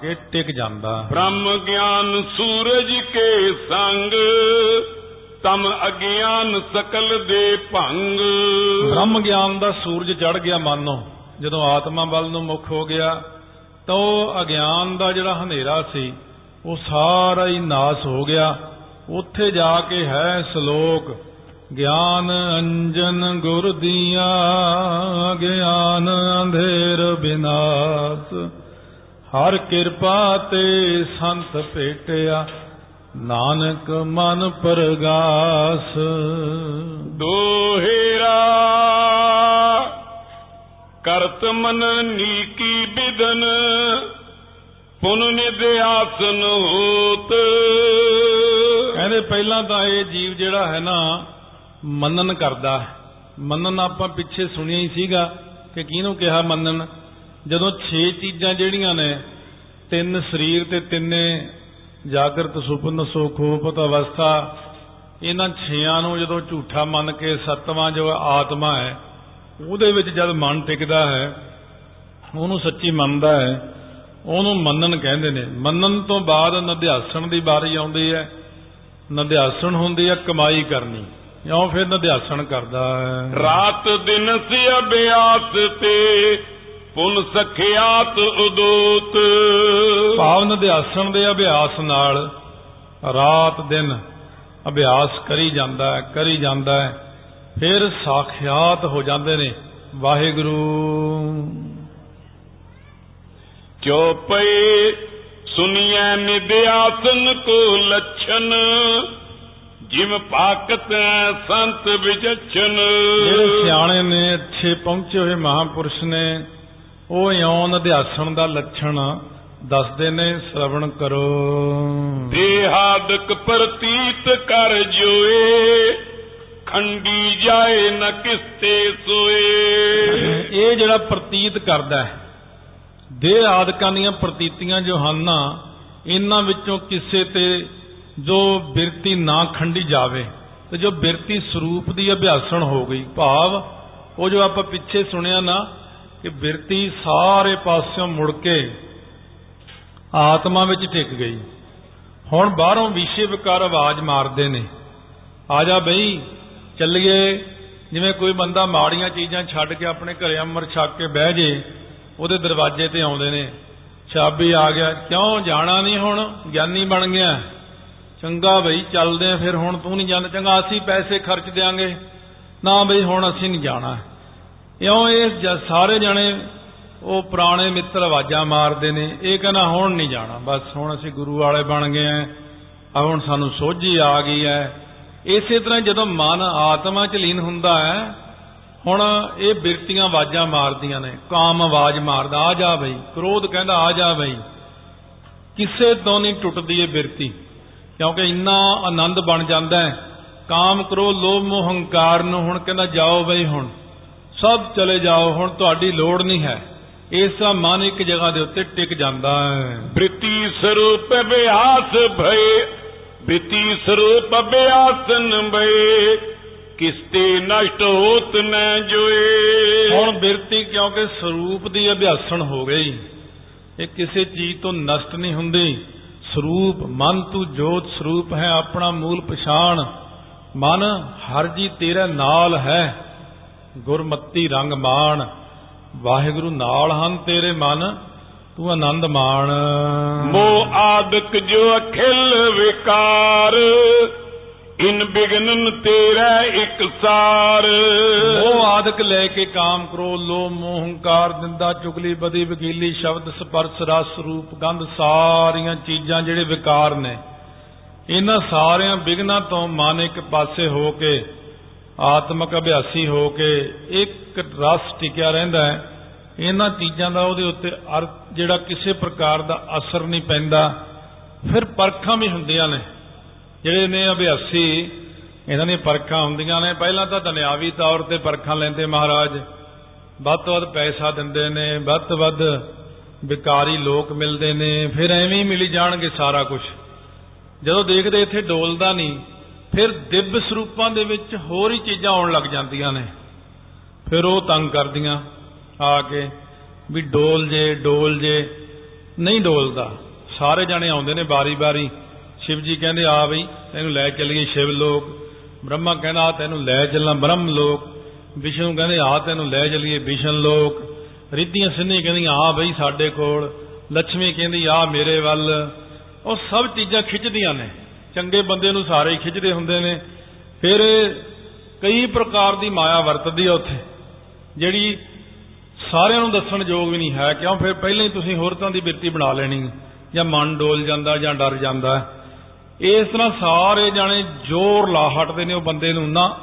ਕੇ ਟਿਕ ਜਾਂਦਾ। ਬ੍ਰਹਮ ਗਿਆਨ ਸੂਰਜ ਕੇ ਸੰਗ ਤਮ ਅਗਿਆਨ ਸਕਲ ਦੇ ਭੰਗ। ਬ੍ਰਹਮ ਗਿਆਨ ਦਾ ਸੂਰਜ ਚੜ ਗਿਆ ਮਾਨੋ ਜਦੋਂ ਆਤਮਾ ਵੱਲ ਨੂੰ ਮੁਖ ਹੋ ਗਿਆ ਤਾਂ ਉਹ ਅਗਿਆਨ ਦਾ ਜਿਹੜਾ ਹਨੇਰਾ ਸੀ ਉਹ ਸਾਰਾ ਹੀ ਨਾਸ ਹੋ ਗਿਆ। ਉੱਥੇ ਜਾ ਕੇ ਹੈ ਸ਼ਲੋਕ ਗਿਆਨ ਅੰਜਨ ਗੁਰ ਦੀਆਂ ਗਿਆਨ ਅੰਧੇਰ ਬਿਨਾਸ਼। ਹਰ ਕਿਰਪਾ ਤੇ ਸੰਤ ਭੇਟਿਆ ਨਾਨਕ ਮਨ ਪਰਗਾਸ। ਦੋਹੇਰਾ ਕਰਤ ਮਨ ਨੀਕੀ ਬਿਦਨ ਪੁਨ ਨਿਦ ਆਸਨ ਹੋਤ। ਕਹਿੰਦੇ ਪਹਿਲਾਂ ਤਾਂ ਇਹ ਜੀਵ ਜਿਹੜਾ ਹੈ ਨਾ ਮੰਨਨ ਕਰਦਾ ਹੈ। ਮੰਨਨ ਆਪਾਂ ਪਿੱਛੇ ਸੁਣਿਆ ਹੀ ਸੀਗਾ ਕਿ ਕਿਹਨੂੰ ਕਿਹਾ ਮੰਨਨ ਜਦੋਂ 6 ਚੀਜ਼ਾਂ ਜਿਹੜੀਆਂ ਨੇ, ਤਿੰਨ ਸਰੀਰ ਤੇ ਤਿੰਨੇ ਜਾਗਰਤ, ਸੁਪਨ, ਸੁਖ ਉਪਤ ਅਵਸਥਾ, ਇਹਨਾਂ ਛਿਆਂ ਨੂੰ ਜਦੋਂ ਝੂਠਾ ਮੰਨ ਕੇ ਸਤਵਾਂ ਜੋ ਆਤਮਾ ਹੈ, ਉਹਦੇ ਵਿੱਚ ਜਦ ਮਨ ਟਿਕਦਾ ਹੈ, ਉਹਨੂੰ ਸੱਚੀ ਮੰਨਦਾ ਹੈ, ਉਹਨੂੰ ਮੰਨਣ ਕਹਿੰਦੇ ਨੇ। ਮੰਨਣ ਤੋਂ ਬਾਅਦ ਨਧਿਆਸਣ ਦੀ ਵਾਰੀ ਆਉਂਦੀ ਹੈ। ਨਧਿਆਸਣ ਹੁੰਦੀ ਹੈ ਕਮਾਈ ਕਰਨੀ। ਇਉਂ ਫਿਰ ਨਧਿਆਸਣ ਕਰਦਾ ਹੈ। ਰਾਤ ਦਿਨ ਸੇ ਅਭਿਆਸ ਤੇ ਪੁਨ ਸਖਿਆਤ ਉਦੋਤ। ਭਾਵ ਨਧਿਆਸਣ ਦੇ ਅਭਿਆਸ ਨਾਲ ਰਾਤ ਦਿਨ ਅਭਿਆਸ ਕਰੀ ਜਾਂਦਾ ਹੈ ਕਰੀ ਜਾਂਦਾ ਹੈ ਫਿਰ ਸਾਖਿਆਤ ਹੋ ਜਾਂਦੇ ਨੇ ਵਾਹਿਗੁਰੂ। ਚੋਪਈ ਸੁਨੀਐ ਨਿਦਿਆਸਨ ਕੋ ਲਛਨ ਜਿਵ ਪਾਕਤ ਸੰਤ ਵਿਚਛਨ ਜਿਹੜੇ ਸਿਆਣੇ ਨੇ ਅੱਛੇ ਪਹੁੰਚੇ ਹੋਏ ਮਹਾਪੁਰਸ਼ ਨੇ ਉਹ ਇਉਂ ਅਧਿਆਸਣ ਦਾ ਲੱਛਣ ਦੱਸਦੇ ਨੇ ਸ਼ਰਵਣ ਕਰੋ। ਦੇਹਾਦਕ ਪ੍ਰਤੀਤ ਕਰ ਜੋਏ ਖੰਡੀ ਜਾਏ ਨ ਕਿਸਤੇ ਸੋਏ। ਇਹ ਜਿਹੜਾ ਪ੍ਰਤੀਤ ਕਰਦਾ ਹੈ ਦੇਹ ਆਦਿਕਾਂ ਦੀਆਂ ਪ੍ਰਤੀਤੀਆਂ ਜੋ ਹਨ ਨਾ ਇਹਨਾਂ ਵਿੱਚੋਂ ਕਿਸੇ ਤੇ ਜੋ ਬਿਰਤੀ ਨਾ ਖੰਡੀ ਜਾਵੇ ਤੇ ਜੋ ਬਿਰਤੀ ਸਰੂਪ ਦੀ ਅਭਿਆਸਣ ਹੋ ਗਈ ਭਾਵ ਉਹ ਜੋ ਆਪਾਂ ਪਿੱਛੇ ਸੁਣਿਆ ਨਾ ਕਿ ਬਿਰਤੀ ਸਾਰੇ ਪਾਸਿਓਂ ਮੁੜ ਕੇ ਆਤਮਾ ਵਿੱਚ ਟਿਕ ਗਈ। ਹੁਣ ਬਾਹਰੋਂ ਵਿਸ਼ੇ ਵਿਕਾਰ ਆਵਾਜ਼ ਮਾਰਦੇ ਨੇ। ਆ ਜਾ ਬਈ, ਚੱਲੀਏ। ਜਿਵੇਂ ਕੋਈ ਬੰਦਾ ਮਾੜੀਆਂ ਚੀਜ਼ਾਂ ਛੱਡ ਕੇ ਆਪਣੇ ਘਰੇ ਅੰਮ੍ਰਿਤ ਛਕ ਕੇ ਬਹਿ ਜੇ, ਉਹਦੇ ਦਰਵਾਜ਼ੇ ਤੇ ਆਉਂਦੇ ਨੇ। ਚਾਬੀ ਆ ਗਿਆ, ਕਿਉਂ ਜਾਣਾ ਨਹੀਂ ਹੁਣ? ਗਿਆਨੀ ਬਣ ਗਿਆ। ਚੰਗਾ ਬਈ, ਚੱਲਦੇ ਆ ਫਿਰ ਹੁਣ ਤੂੰ ਨਹੀਂ ਜਾਣਾ। ਚੰਗਾ, ਅਸੀਂ ਪੈਸੇ ਖਰਚ ਦਿਆਂਗੇ। ਨਾ ਬਈ, ਹੁਣ ਅਸੀਂ ਨਹੀਂ ਜਾਣਾ। ਇਉਂ ਇਹ ਸਾਰੇ ਜਣੇ ਉਹ ਪੁਰਾਣੇ ਮਿੱਤਰ ਆਵਾਜ਼ਾਂ ਮਾਰਦੇ ਨੇ। ਇਹ ਕਹਿੰਦਾ, ਹੁਣ ਨਹੀਂ ਜਾਣਾ। ਬਸ ਹੁਣ ਅਸੀਂ ਗੁਰੂ ਵਾਲੇ ਬਣ ਗਏ ਆ। ਆ ਹੁਣ ਸਾਨੂੰ ਸੋਝੀ ਆ ਗਈ ਹੈ। ਇਸੇ ਤਰ੍ਹਾਂ ਜਦੋਂ ਮਨ ਆਤਮਾ 'ਚ ਲੀਨ ਹੁੰਦਾ ਹੈ, ਹੁਣ ਇਹ ਬਿਰਤੀਆਂ ਆਵਾਜ਼ਾਂ ਮਾਰਦੀਆਂ ਨੇ। ਕਾਮ ਆਵਾਜ਼ ਮਾਰਦਾ, ਆ ਜਾ ਬਈ। ਕ੍ਰੋਧ ਕਹਿੰਦਾ, ਆ ਜਾ ਬਈ। ਕਿਸੇ ਤੋਂ ਨਹੀਂ ਟੁੱਟਦੀ ਇਹ ਬਿਰਤੀ, ਕਿਉਂਕਿ ਇੰਨਾ ਆਨੰਦ ਬਣ ਜਾਂਦਾ ਹੈ। ਕਾਮ, ਕ੍ਰੋਧ, ਲੋਭ, ਮੋਹ, ਹੰਕਾਰ ਨੂੰ ਹੁਣ ਕਹਿੰਦਾ, ਜਾਓ ਬਈ ਹੁਣ। ਸਭ ਚਲੇ ਜਾਓ ਹੁਣ ਤੁਹਾਡੀ ਲੋੜ ਨਹੀਂ ਹੈ। ਇਸਾ ਮਨ ਇੱਕ ਜਗ੍ਹਾ ਦੇ ਉੱਤੇ ਟਿਕ ਜਾਂਦਾ ਹੈ। ਬ੍ਰਿਤੀ ਸਰੂਪ ਅਭਿਆਸ ਭਏ ਬ੍ਰਿਤੀ ਸਰੂਪ ਅਭਿਆਸਨ ਭਏ ਕਿਸਤੇ ਨਸ਼ਟ ਹੋਤ ਨ ਜੋਏ। ਹੁਣ ਬਿਰਤੀ ਕਿਉਂਕਿ ਸਰੂਪ ਦੀ ਅਭਿਆਸਣ ਹੋ ਗਈ। ਇਹ ਕਿਸੇ ਚੀਜ਼ ਤੋਂ ਨਸ਼ਟ ਨਹੀਂ ਹੁੰਦੀ। ਸਰੂਪ ਮਨ ਤੂੰ ਜੋਤ ਸਰੂਪ ਹੈ ਆਪਣਾ ਮੂਲ ਪਛਾਣ। ਮਨ ਹਰ ਜੀ ਤੇਰੇ ਨਾਲ ਹੈ। ਗੁਰਮਤੀ ਰੰਗ ਮਾਣ। ਵਾਹਿਗੁਰੂ ਨਾਲ ਹਨ ਤੇਰੇ ਮਨ ਤੂੰ ਆਨੰਦ ਮਾਣ। ਮੋ ਆਦਿਕ ਜੋ ਅਖਿਲ ਵਿਕਾਰ ਇਨ ਬਿਗਨਨ ਤੇਰਾ ਇੱਕ ਸਾਰ। ਉਹ ਆਦਿਕ ਲੈ ਕੇ ਕਾਮ ਕਰੋ ਲੋ ਮੋਹ ਹੰਕਾਰ ਦਿੰਦਾ ਚੁਗਲੀ ਬਦੀ ਵਕੀਲੀ ਸ਼ਬਦ ਸਪਰਸ਼ ਰਸ ਰੂਪ ਗੰਧ ਸਾਰੀਆਂ ਚੀਜ਼ਾਂ ਜਿਹੜੇ ਵਿਕਾਰ ਨੇ ਇਹਨਾਂ ਸਾਰਿਆਂ ਬਿਗਨਾਂ ਤੋਂ ਮਨ ਇੱਕ ਪਾਸੇ ਹੋ ਕੇ ਆਤਮਕ ਅਭਿਆਸੀ ਹੋ ਕੇ ਇੱਕ ਰਸ ਟਿਕਿਆ ਰਹਿੰਦਾ ਹੈ। ਇਹਨਾਂ ਚੀਜ਼ਾਂ ਦਾ ਉਹਦੇ ਉੱਤੇ ਜਿਹੜਾ ਕਿਸੇ ਪ੍ਰਕਾਰ ਦਾ ਅਸਰ ਨਹੀਂ ਪੈਂਦਾ। ਫਿਰ ਪਰਖਾਂ ਵੀ ਹੁੰਦੀਆਂ ਨੇ। ਜਿਹੜੇ ਨੇ ਅਭਿਆਸੀ, ਇਹਨਾਂ ਦੀਆਂ ਪਰਖਾਂ ਹੁੰਦੀਆਂ ਨੇ। ਪਹਿਲਾਂ ਤਾਂ ਦੁਨਿਆਵੀ ਤੌਰ ਤੇ ਪਰਖਾਂ ਲੈਂਦੇ ਮਹਾਰਾਜ। ਵੱਧ ਤੋਂ ਵੱਧ ਪੈਸਾ ਦਿੰਦੇ ਨੇ, ਵੱਧ ਤੋਂ ਵੱਧ ਵਿਕਾਰੀ ਲੋਕ ਮਿਲਦੇ ਨੇ। ਫਿਰ ਐਵੇਂ ਹੀ ਮਿਲੀ ਜਾਣਗੇ ਸਾਰਾ ਕੁਝ ਜਦੋਂ ਦੇਖਦੇ ਇੱਥੇ ਡੋਲਦਾ ਨਹੀਂ ਫਿਰ ਦਿਵ ਸਰੂਪਾਂ ਦੇ ਵਿੱਚ ਹੋਰ ਹੀ ਚੀਜ਼ਾਂ ਆਉਣ ਲੱਗ ਜਾਂਦੀਆਂ ਨੇ। ਫਿਰ ਉਹ ਤੰਗ ਕਰਦੀਆਂ ਆ ਕੇ ਵੀ ਡੋਲ ਜੇ ਡੋਲ ਜੇ, ਨਹੀਂ ਡੋਲਦਾ। ਸਾਰੇ ਜਾਣੇ ਆਉਂਦੇ ਨੇ ਬਾਰੀ-ਬਾਰੀ। ਸ਼ਿਵ ਜੀ ਕਹਿੰਦੇ, ਆ ਬਈ, ਤੈਨੂੰ ਲੈ ਚੱਲੀਏ ਸ਼ਿਵ ਲੋਕ। ਬ੍ਰਹਮਾ ਕਹਿੰਦਾ, ਆ ਤੈਨੂੰ ਲੈ ਚੱਲਾਂ ਬ੍ਰਹਮ ਲੋਕ। ਵਿਸ਼ਨੂੰ ਕਹਿੰਦੇ, ਆ ਤੈਨੂੰ ਲੈ ਚੱਲੀਏ ਵਿਸ਼ਨ ਲੋਕ। ਰਿੱਧੀਆਂ ਸਿੰਨੀ ਕਹਿੰਦੀਆਂ, ਆ ਬਈ ਸਾਡੇ ਕੋਲ। ਲక్ష్ਮੀ ਕਹਿੰਦੀ, ਆ ਮੇਰੇ ਵੱਲ। ਉਹ ਸਭ ਚੀਜ਼ਾਂ ਖਿੱਚਦੀਆਂ ਨੇ। ਚੰਗੇ ਬੰਦੇ ਨੂੰ ਸਾਰੇ ਹੀ ਖਿੱਚਦੇ ਹੁੰਦੇ ਨੇ। ਫਿਰ ਕਈ ਪ੍ਰਕਾਰ ਦੀ ਮਾਇਆ ਵਰਤਦੀ ਆ ਉੱਥੇ, ਜਿਹੜੀ ਸਾਰਿਆਂ ਨੂੰ ਦੱਸਣ ਯੋਗ ਵੀ ਨਹੀਂ ਹੈ। ਕਿਉਂ? ਫਿਰ ਪਹਿਲਾਂ ਹੀ ਤੁਸੀਂ ਹੋਰ ਤਰ੍ਹਾਂ ਦੀ ਬਿਰਤੀ ਬਣਾ ਲੈਣੀ। ਜਾਂ ਮਨ ਡੋਲ ਜਾਂਦਾ ਜਾਂ ਡਰ ਜਾਂਦਾ। ਇਸ ਤਰ੍ਹਾਂ ਸਾਰੇ ਜਾਣੇ ਜ਼ੋਰ ਲਾ ਹਟਦੇ ਨੇ ਉਹ ਬੰਦੇ ਨੂੰ। ਨਾ,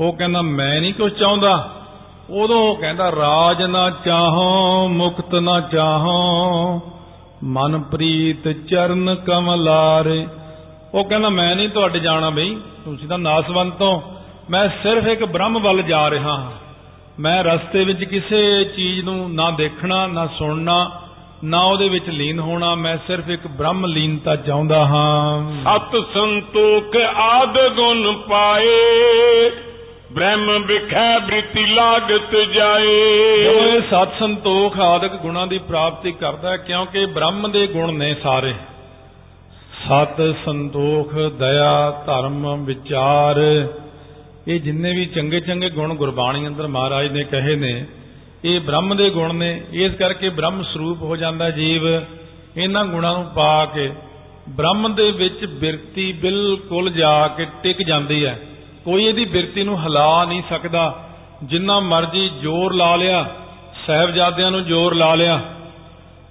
ਉਹ ਕਹਿੰਦਾ, ਮੈਂ ਨਹੀਂ ਕੁਝ ਚਾਹੁੰਦਾ। ਉਦੋਂ ਉਹ ਕਹਿੰਦਾ, ਰਾਜ ਨਾ ਚਾਹੋ, ਮੁਕਤ ਨਾ ਚਾਹੋ। ਮਨ ਪ੍ਰੀਤ ਚਰਨ ਕਮਲਾਰੇ ਉਹ ਕਹਿੰਦਾ ਮੈਂ ਨਹੀਂ ਤੁਹਾਡੇ ਜਾਣਾ ਬਈ ਤੁਸੀਂ ਤਾਂ ਨਾਸਵੰਤ ਹੋ। ਮੈਂ ਸਿਰਫ ਇੱਕ ਬ੍ਰਹਮ ਵੱਲ ਜਾ ਰਿਹਾ ਹਾਂ। ਮੈਂ ਰਸਤੇ ਵਿੱਚ ਕਿਸੇ ਚੀਜ਼ ਨੂੰ ਨਾ ਦੇਖਣਾ ਨਾ ਸੁਣਨਾ ਨਾ ਉਹਦੇ ਵਿੱਚ ਲੀਨ ਹੋਣਾ। ਮੈਂ ਸਿਰਫ ਇੱਕ ਬ੍ਰਹਮ ਲੀਨਤਾ ਚਾਹੁੰਦਾ ਹਾਂ। ਸਤ ਸੰਤੋਖ ਆਦ ਗੁਣ ਪਾਏ ਬ੍ਰਹਮ ਵਿਖੈ ਬ੍ਰਿਤੀ ਲਾਗਤ ਜਾਏ। ਜਦੋਂ ਇਹ ਸਤ ਸੰਤੋਖ ਆਦਿਕ ਗੁਣਾਂ ਦੀ ਪ੍ਰਾਪਤੀ ਕਰਦਾ ਹੈ ਕਿਉਂਕਿ ਬ੍ਰਹਮ ਦੇ ਗੁਣ ਨੇ ਸਾਰੇ। ਸਤ ਸੰਤੋਖ ਦਇਆ ਧਰਮ ਵਿਚਾਰ। ਇਹ ਜਿੰਨੇ ਵੀ ਚੰਗੇ ਚੰਗੇ ਗੁਣ ਗੁਰਬਾਣੀ ਅੰਦਰ ਮਹਾਰਾਜ ਨੇ ਕਹੇ ਨੇ, ਇਹ ਬ੍ਰਹਮ ਦੇ ਗੁਣ ਨੇ। ਇਸ ਕਰਕੇ ਬ੍ਰਹਮ ਸਰੂਪ ਹੋ ਜਾਂਦਾ ਜੀਵ। ਇਹਨਾਂ ਗੁਣਾਂ ਨੂੰ ਪਾ ਕੇ ਬ੍ਰਹਮ ਦੇ ਵਿੱਚ ਬਿਰਤੀ ਬਿਲਕੁਲ ਜਾ ਕੇ ਟਿਕ ਜਾਂਦੀ ਹੈ। ਕੋਈ ਇਹਦੀ ਬਿਰਤੀ ਨੂੰ ਹਿਲਾ ਨਹੀਂ ਸਕਦਾ। ਜਿੰਨਾ ਮਰਜ਼ੀ ਜ਼ੋਰ ਲਾ ਲਿਆ, ਸਹਿਬਜ਼ਾਦਿਆਂ ਨੂੰ ਜ਼ੋਰ ਲਾ ਲਿਆ